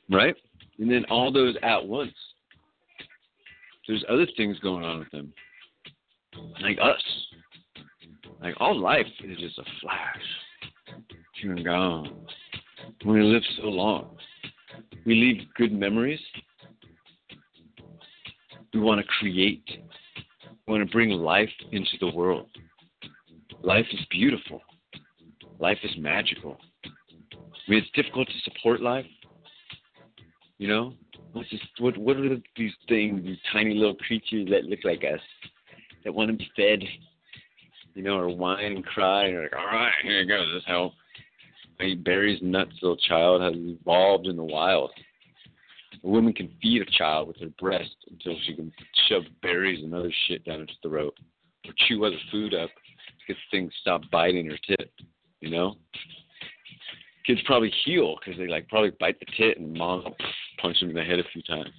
Right? And then all those at once. There's other things going on with them. Like us. Like all life is just a flash. You're gone. We live so long. We leave good memories. We want to create. We want to bring life into the world. Life is beautiful. Life is magical. I mean, it's difficult to support life. You know, what's this, what what are these things? These tiny little creatures that look like us, that want to be fed. You know, or whine and cry, and like, all right, here you go. This is how I eat berries nuts. Little child has evolved in the wild. A woman can feed a child with her breast until she can shove berries and other shit down its throat, or chew other food up to get things stop biting her tit. You know, kids probably heal because they like probably bite the tit and mom punch them in the head a few times.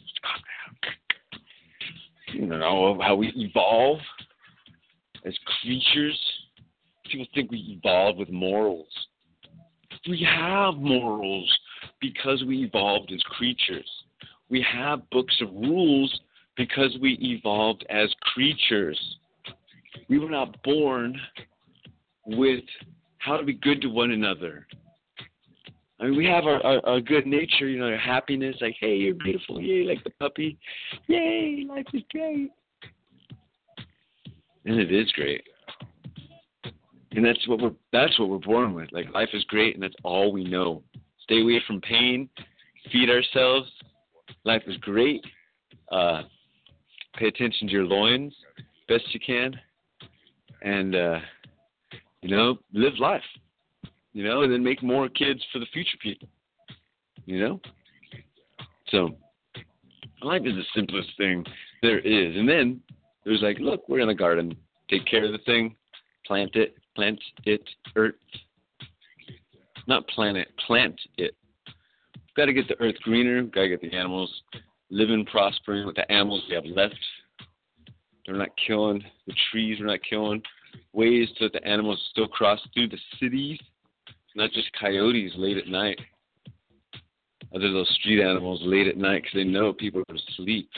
You know how we evolve as creatures. People think we evolved with morals. We have morals because we evolved as creatures. We have books of rules because we evolved as creatures. We were not born with how to be good to one another. I mean, we have our, our, our good nature, you know, our happiness, like, hey, you're beautiful, yay, like the puppy, yay, life is great. And it is great. And that's what we're that's what we're born with. Like life is great and that's all we know. Stay away from pain, feed ourselves. Life is great. Uh, pay attention to your loins best you can. And uh, you know, live life. You know, and then make more kids for the future people. You know? So life is the simplest thing there is. And then there's like, look, we're in a garden. Take care of the thing, plant it, plant it, earth. Not plant it, plant it. We've got to get the earth greener. We've got to get the animals living, prospering with the animals we have left. They're not killing the trees. We're not killing ways so that the animals still cross through the cities, not just coyotes late at night. Other those street animals late at night because they know people are asleep.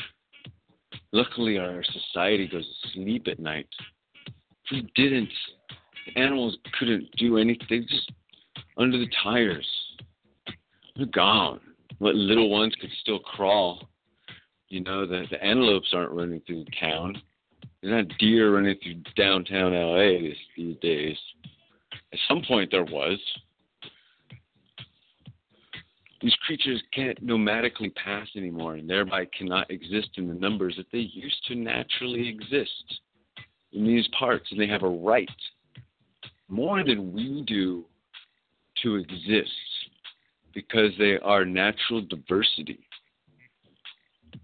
Luckily, our society goes to sleep at night. We didn't, animals couldn't do anything. Just under the tires, they're gone. What little ones could still crawl. You know, the the antelopes aren't running through town. There's not deer running through downtown LA these, these days. At some point there was. These creatures can't nomadically pass anymore and thereby cannot exist in the numbers that they used to naturally exist in these parts, and they have a right more than we do to exist because they are natural diversity.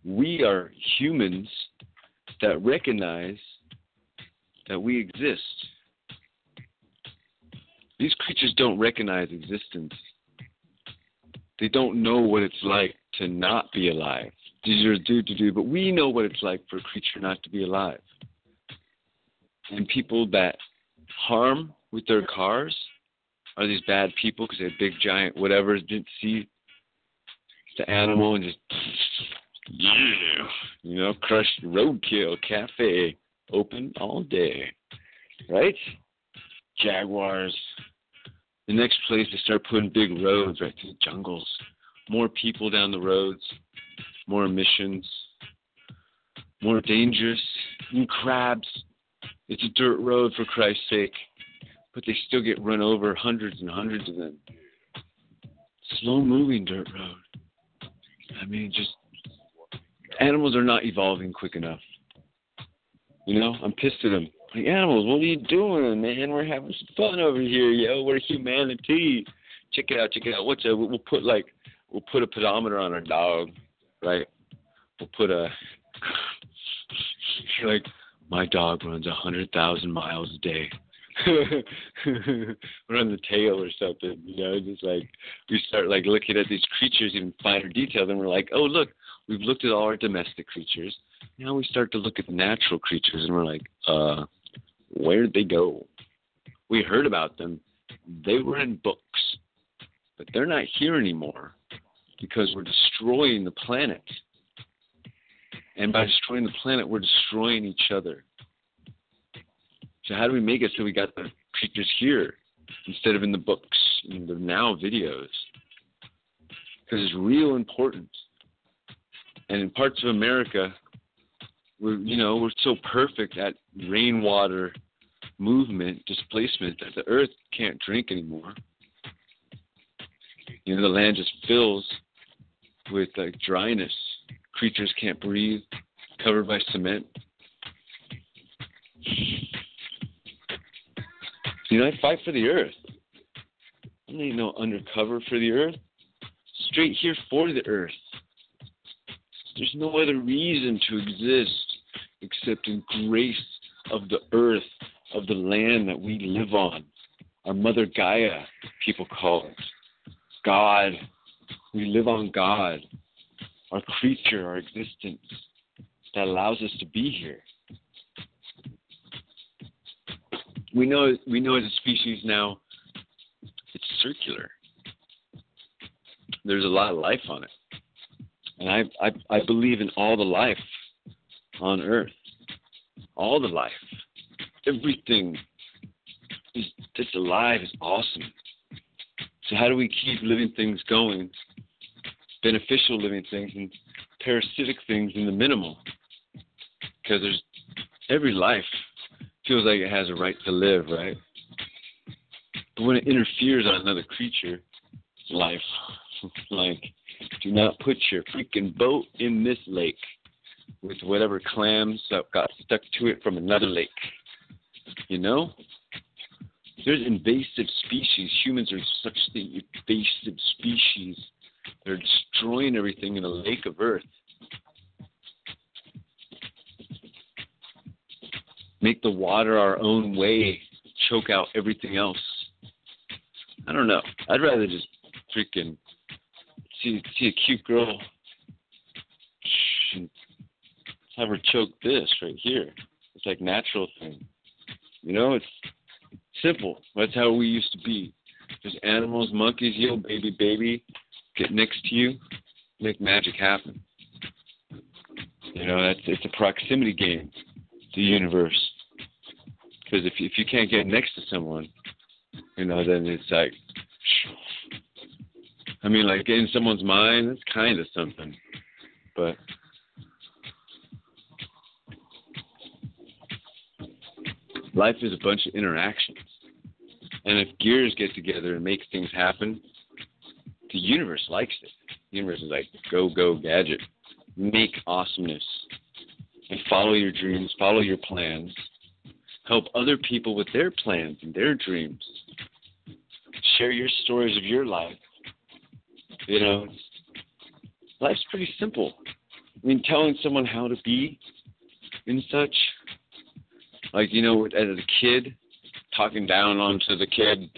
We are humans that recognize that we exist. These creatures don't recognize existence. They don't know what it's like to not be alive. Do do to do, but we know what it's like for a creature not to be alive. And people that harm with their cars are these bad people because they have big giant whatever didn't see the animal and just yeah, you know, crush roadkill cafe open all day, right? Jaguars. The next place they start putting big roads right through the jungles. More people down the roads, more emissions, more dangerous. And crabs. It's a dirt road for Christ's sake, but they still get run over, hundreds and hundreds of them. Slow moving dirt road. I mean, just animals are not evolving quick enough. You know, I'm pissed at them. Like animals, what are you doing, man? We're having some fun over here, yo. We're humanity. Check it out, check it out. What's a? We'll put like, we'll put a pedometer on our dog, right? We'll put a like, my dog runs a hundred thousand miles a day. Run the tail or something, you know. Just like we start like looking at these creatures in finer detail, then we're like, oh look, we've looked at all our domestic creatures. Now we start to look at natural creatures, and we're like, uh, where'd they go? We heard about them. They were in books, but they're not here anymore because we're destroying the planet. And by destroying the planet, we're destroying each other. So how do we make it so we got the creatures here instead of in the books, in the now videos? Because it's real important. And in parts of America, we're you know we're so perfect at rainwater movement displacement that the earth can't drink anymore. You know the land just fills with like dryness. Creatures can't breathe, covered by cement. You know, I fight for the earth. I don't no undercover for the earth. Straight here for the earth. There's no other reason to exist except in grace of the earth, of the land that we live on. Our mother Gaia, people call it. God. We live on God, our creature, our existence that allows us to be here. We know we know as a species now it's circular. There's a lot of life on it. And I, I, I believe in all the life on earth. All the life. Everything that's alive is awesome. So how do we keep living things going, beneficial living things and parasitic things in the minimal? Because there's every life feels like it has a right to live, right? But when it interferes on another creature, life, like do not put your freaking boat in this lake with whatever clams that got stuck to it from another lake. You know? There's invasive species. Humans are such the invasive species. They're destroying everything in a lake of earth. Make the water our own way, choke out everything else. I don't know. I'd rather just freaking see see a cute girl have her choke this right here. It's like natural thing. You know, it's simple. That's how we used to be. Just animals, monkeys, yo, baby, baby, get next to you, make magic happen. You know, that's it's a proximity game, the universe. Because if if you can't get next to someone, you know, then it's like I mean, like in someone's mind, it's kind of something, but life is a bunch of interactions. And if gears get together and make things happen, the universe likes it. The universe is like, go, go, gadget. Make awesomeness. And follow your dreams, follow your plans. Help other people with their plans and their dreams. Share your stories of your life you know, life's pretty simple. I mean, telling someone how to be and such. Like you know, as a kid, talking down onto the kid,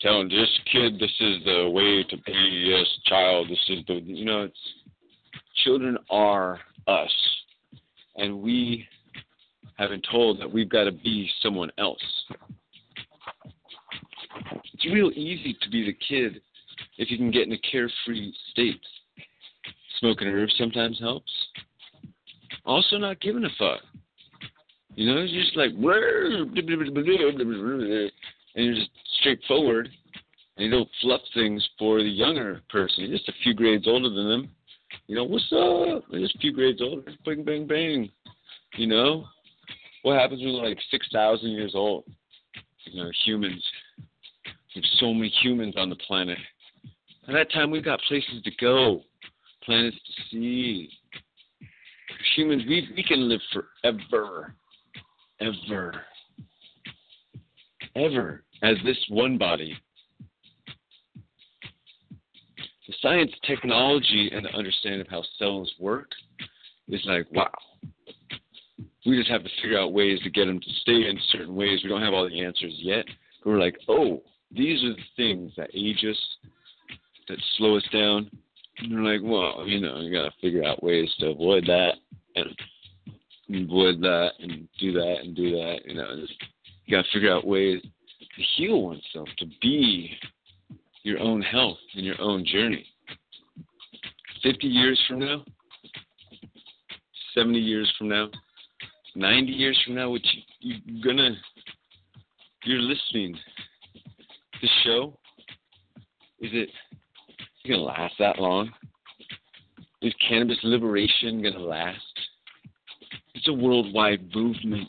telling this kid this is the way to be a child. This is the you know, it's children are us, and we have been told that we've got to be someone else. It's real easy to be the kid if you can get in a carefree state. Smoking herbs sometimes helps. Also, not giving a fuck. You know, it's just like, and you're just straightforward, and you don't fluff things for the younger person. You're just a few grades older than them. You know, what's up? They're just a few grades older. Bang, bang, bang. You know, what happens when we're like 6,000 years old? You know, humans. There's so many humans on the planet. At that time, we've got places to go, planets to see. Humans, we, we can live forever. Ever. Ever. As this one body. The science, technology, and the understanding of how cells work is like, wow. We just have to figure out ways to get them to stay in certain ways. We don't have all the answers yet. But we're like, oh, these are the things that age us, that slow us down. And we're like, well, you know, you got to figure out ways to avoid that and avoid that and do that and do that. You know, just, you got to figure out ways to heal oneself, to be your own health and your own journey. 50 years from now, 70 years from now, 90 years from now, which you, you're gonna, you're listening. This show, is it gonna last that long? Is cannabis liberation gonna last? It's a worldwide movement.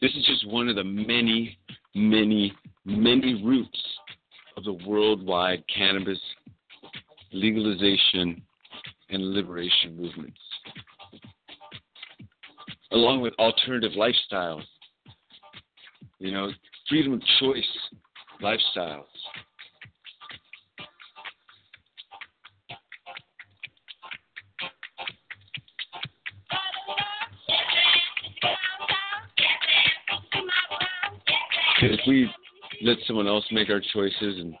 This is just one of the many, many, many roots of the worldwide cannabis legalization and liberation movements along with alternative lifestyles. You know, freedom of choice lifestyles. We let someone else make our choices and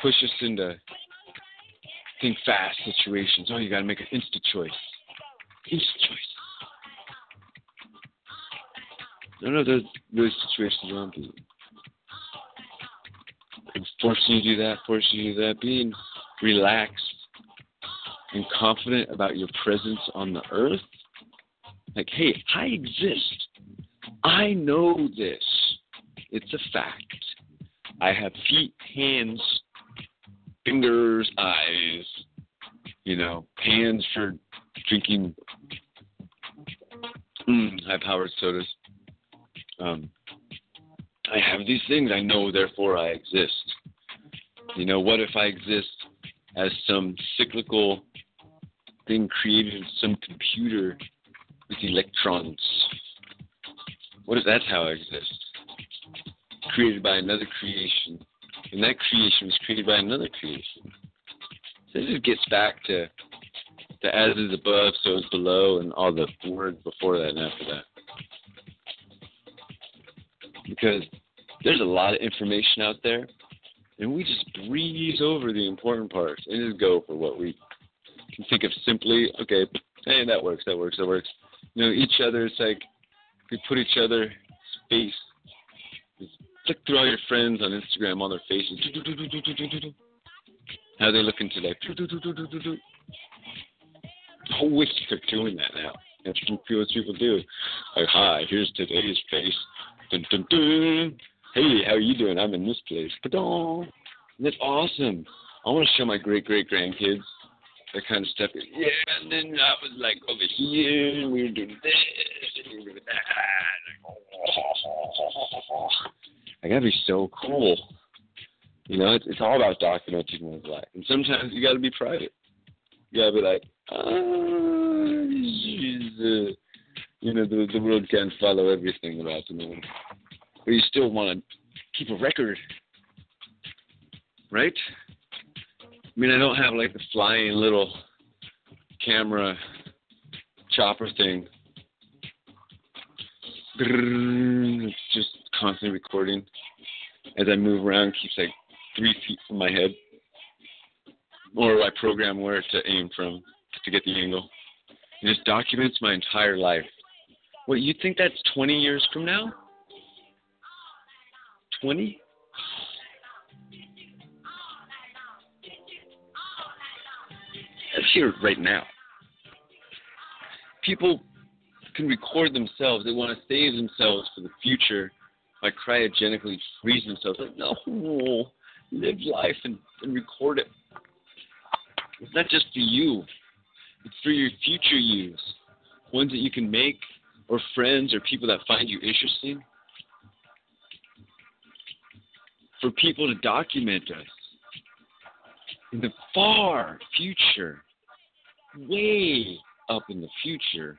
push us into think fast situations, oh, you got to make an instant choice. Instant choice. None of those those situations around people. Forcing you to do that, forcing you to do that, being relaxed and confident about your presence on the earth. Like, hey, I exist. I know this. It's a fact. I have feet, hands, fingers, eyes, you know, hands for drinking mm, high powered sodas. Um, I have these things. I know, therefore I exist. You know, what if I exist as some cyclical thing created in some computer with electrons? What if that's how I exist? Created by another creation. And that creation was created by another creation. So it just gets back to the as is above, so is below, and all the words before that and after that because there's a lot of information out there, and we just breeze over the important parts and just go for what we can think of simply. Okay, hey, that works, that works, that works. You know, each other. It's like we put each other space. Flick through all your friends on Instagram, all their faces. How are they looking today? I wish they're doing that now. That's what people do. Like, hi, here's today's face. Dun, dun, dun. Hey, how are you doing? I'm in this place. Ba-dong. That's awesome. I want to show my great great grandkids that kind of stuff. Yeah, and then I was like over here, and we were doing this, and we were doing that. I gotta be so cool. You know, it's, it's all about documenting one's life, and sometimes you gotta be private. You gotta be like, ah, you know, the the world can't follow everything about the moon, but you still want to keep a record, right? I mean, I don't have like the flying little camera chopper thing It's just constantly recording. As I move around, keeps like three feet from my head. Or I program where to aim from to get the angle. It just documents my entire life. What, you think that's 20 years from now? 20? That's here right now. People can record themselves. They want to save themselves for the future by cryogenically freeze themselves. Like, no, live life and, and record it. It's not just for you, it's for your future use. Ones that you can make, or friends, or people that find you interesting. For people to document us in the far future, way up in the future,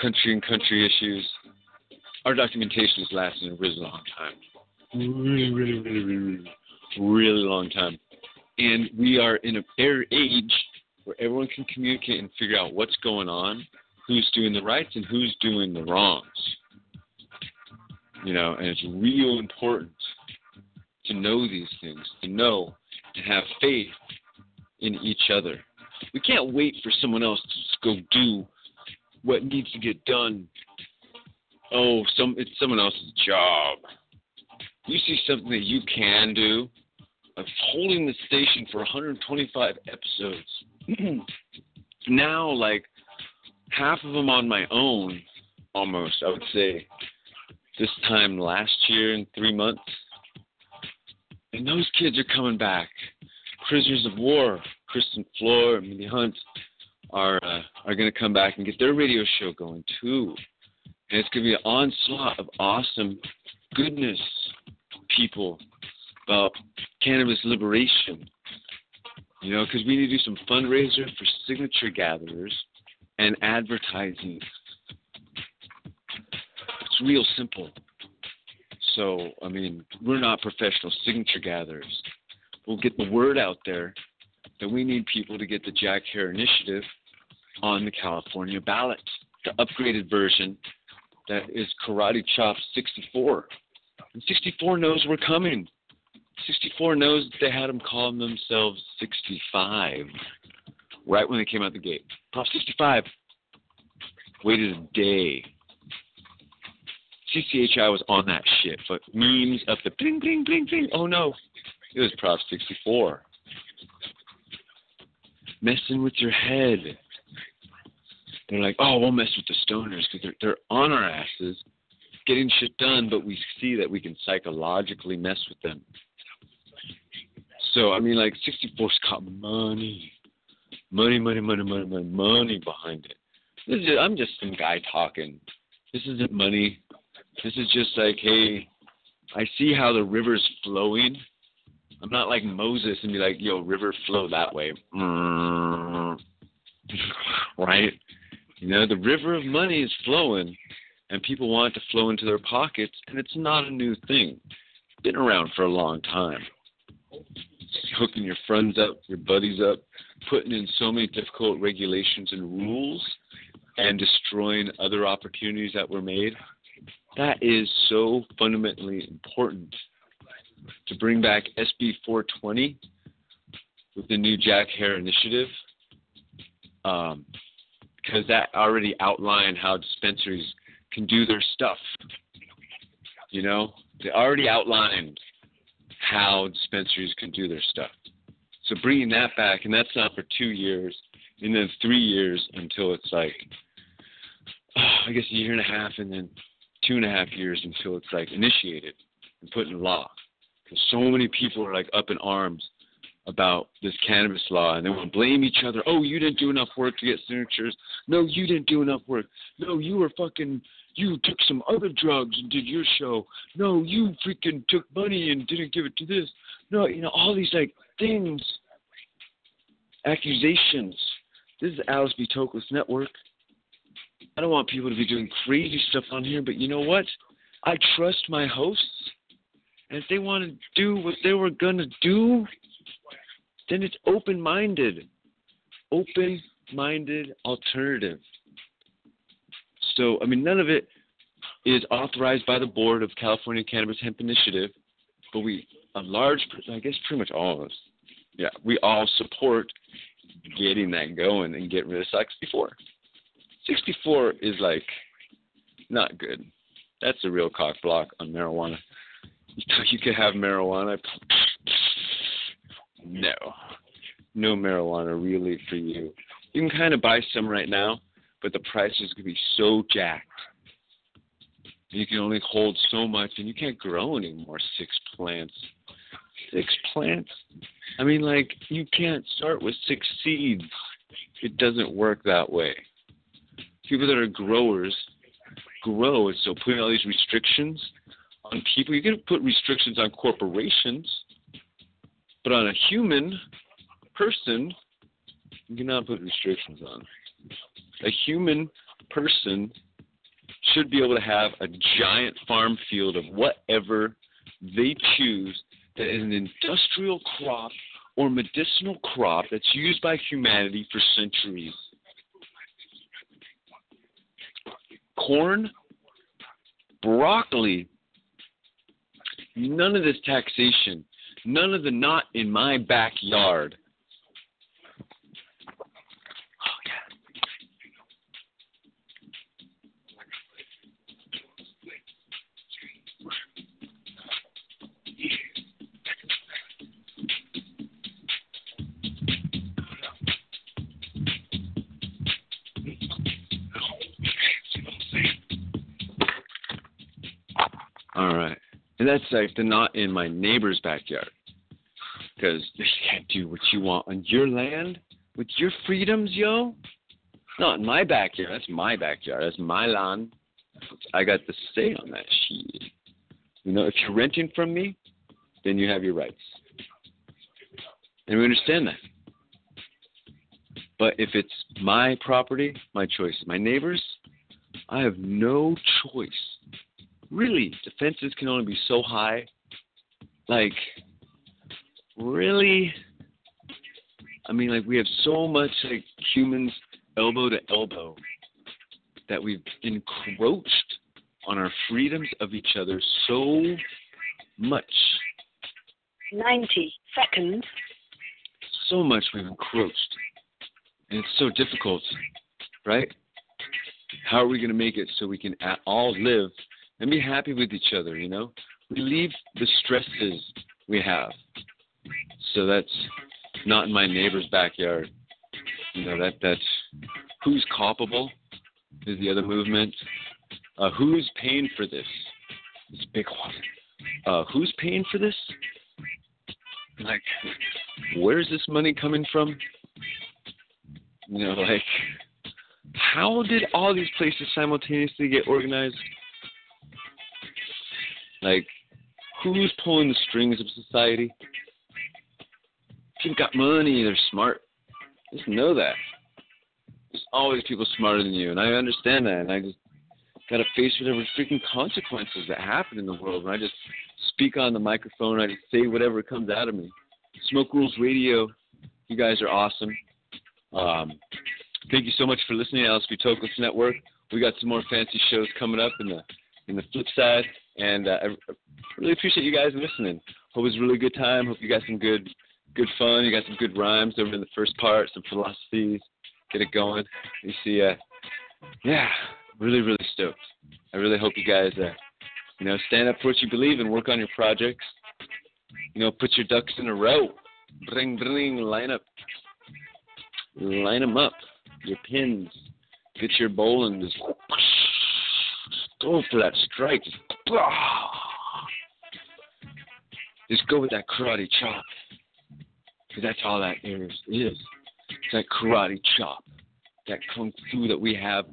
country and country issues, our documentation has lasted a really long time. Really, really, really, really, really, long time. And we are in a fair age where everyone can communicate and figure out what's going on, who's doing the rights and who's doing the wrongs. You know, and it's real important to know these things, to know, to have faith in each other. We can't wait for someone else to go do what needs to get done. Oh, some it's someone else's job. You see something that you can do, of holding the station for 125 episodes. now, like half of them on my own, almost. I would say this time last year in three months, and those kids are coming back. Prisoners of War, Kristen Floor, Minnie Hunt are uh, are going to come back and get their radio show going too. And it's going to be an onslaught of awesome goodness people about cannabis liberation. You know, because we need to do some fundraiser for signature gatherers and advertising. It's real simple. So, I mean, we're not professional signature gatherers. We'll get the word out there that we need people to get the Jack Herer Initiative on the California ballot, the upgraded version that is Karate Chop 64. And 64 knows we're coming. 64 knows they had them calling themselves 65 right when they came out the gate. Prop 65 waited a day. CCHI was on that shit, but memes of the bling, bling, bling, bling. Oh no, it was Prop 64. Messing with your head. They're like, oh, we'll mess with the stoners because they're, they're on our asses getting shit done, but we see that we can psychologically mess with them. So, I mean, like, 64's got money. Money, money, money, money, money, money behind it. This is, I'm just some guy talking. This isn't money. This is just like, hey, I see how the river's flowing. I'm not like Moses and be like, yo, river flow that way. right? You know, the river of money is flowing and people want it to flow into their pockets, and it's not a new thing. It's been around for a long time. Hooking your friends up, your buddies up, putting in so many difficult regulations and rules, and destroying other opportunities that were made. That is so fundamentally important to bring back SB 420 with the new Jack Herer initiative. Um, because that already outlined how dispensaries can do their stuff. You know, they already outlined how dispensaries can do their stuff. So bringing that back, and that's not for two years, and then three years until it's like, oh, I guess a year and a half, and then two and a half years until it's like initiated and put in law. Because so many people are like up in arms about this cannabis law and they want to blame each other. Oh, you didn't do enough work to get signatures. No, you didn't do enough work. No, you were fucking you took some other drugs and did your show. No, you freaking took money and didn't give it to this. No, you know, all these like things, accusations. This is Alice B. Toklas Network. I don't want people to be doing crazy stuff on here, but you know what? I trust my hosts. And if they want to do what they were going to do, then it's open minded. Open minded alternative. So, I mean, none of it is authorized by the board of California Cannabis Hemp Initiative, but we, a large, I guess pretty much all of us, yeah, we all support getting that going and getting rid of 64. 64 is like not good. That's a real cock block on marijuana. You could have marijuana. No, no marijuana really for you. You can kind of buy some right now, but the prices to be so jacked. You can only hold so much, and you can't grow anymore. Six plants. Six plants? I mean, like, you can't start with six seeds. It doesn't work that way. People that are growers grow, and so putting all these restrictions on people, you can put restrictions on corporations, but on a human person, you cannot put restrictions on a human person should be able to have a giant farm field of whatever they choose that is an industrial crop or medicinal crop that's used by humanity for centuries. Corn, broccoli, none of this taxation, none of the not in my backyard And that's not in my neighbor's backyard. Because you can't do what you want on your land with your freedoms, yo. Not in my backyard. That's my backyard. That's my lawn. I got the say on that shit. You know, if you're renting from me, then you have your rights. And we understand that. But if it's my property, my choice. My neighbors, I have no choice really, defenses can only be so high. Like, really? I mean, like, we have so much, like, humans elbow to elbow that we've encroached on our freedoms of each other so much. 90 seconds. So much we've encroached. And it's so difficult, right? How are we going to make it so we can all live and be happy with each other, you know? Relieve the stresses we have. So that's not in my neighbor's backyard. You know, that that's who's culpable is the other movement. Uh, who's paying for this? This big one. Uh, who's paying for this? Like, where's this money coming from? You know, like, how did all these places simultaneously get organized? Like, who's pulling the strings of society? People got money, they're smart. Just know that. There's always people smarter than you, and I understand that, and I just gotta face whatever freaking consequences that happen in the world. And I just speak on the microphone, I just say whatever comes out of me. Smoke Rules Radio, you guys are awesome. Um, thank you so much for listening to Alice. Toklas Network. We got some more fancy shows coming up in the in the flip side. And uh, I really appreciate you guys listening. Hope it was a really good time. Hope you got some good good fun. You got some good rhymes over in the first part, some philosophies. Get it going. You see, uh, yeah, really, really stoked. I really hope you guys, uh, you know, stand up for what you believe and work on your projects. You know, put your ducks in a row. Bring, bring, line up. Line them up. Your pins. Get your bowling. Just go for that strike. Just go with that karate chop. Because that's all that is. is. That karate chop, that kung fu that we have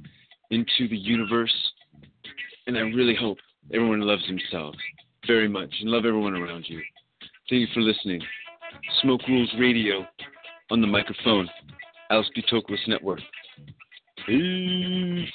into the universe. And I really hope everyone loves themselves very much and love everyone around you. Thank you for listening. Smoke Rules Radio on the microphone. Alice B. Toklas Network. Peace.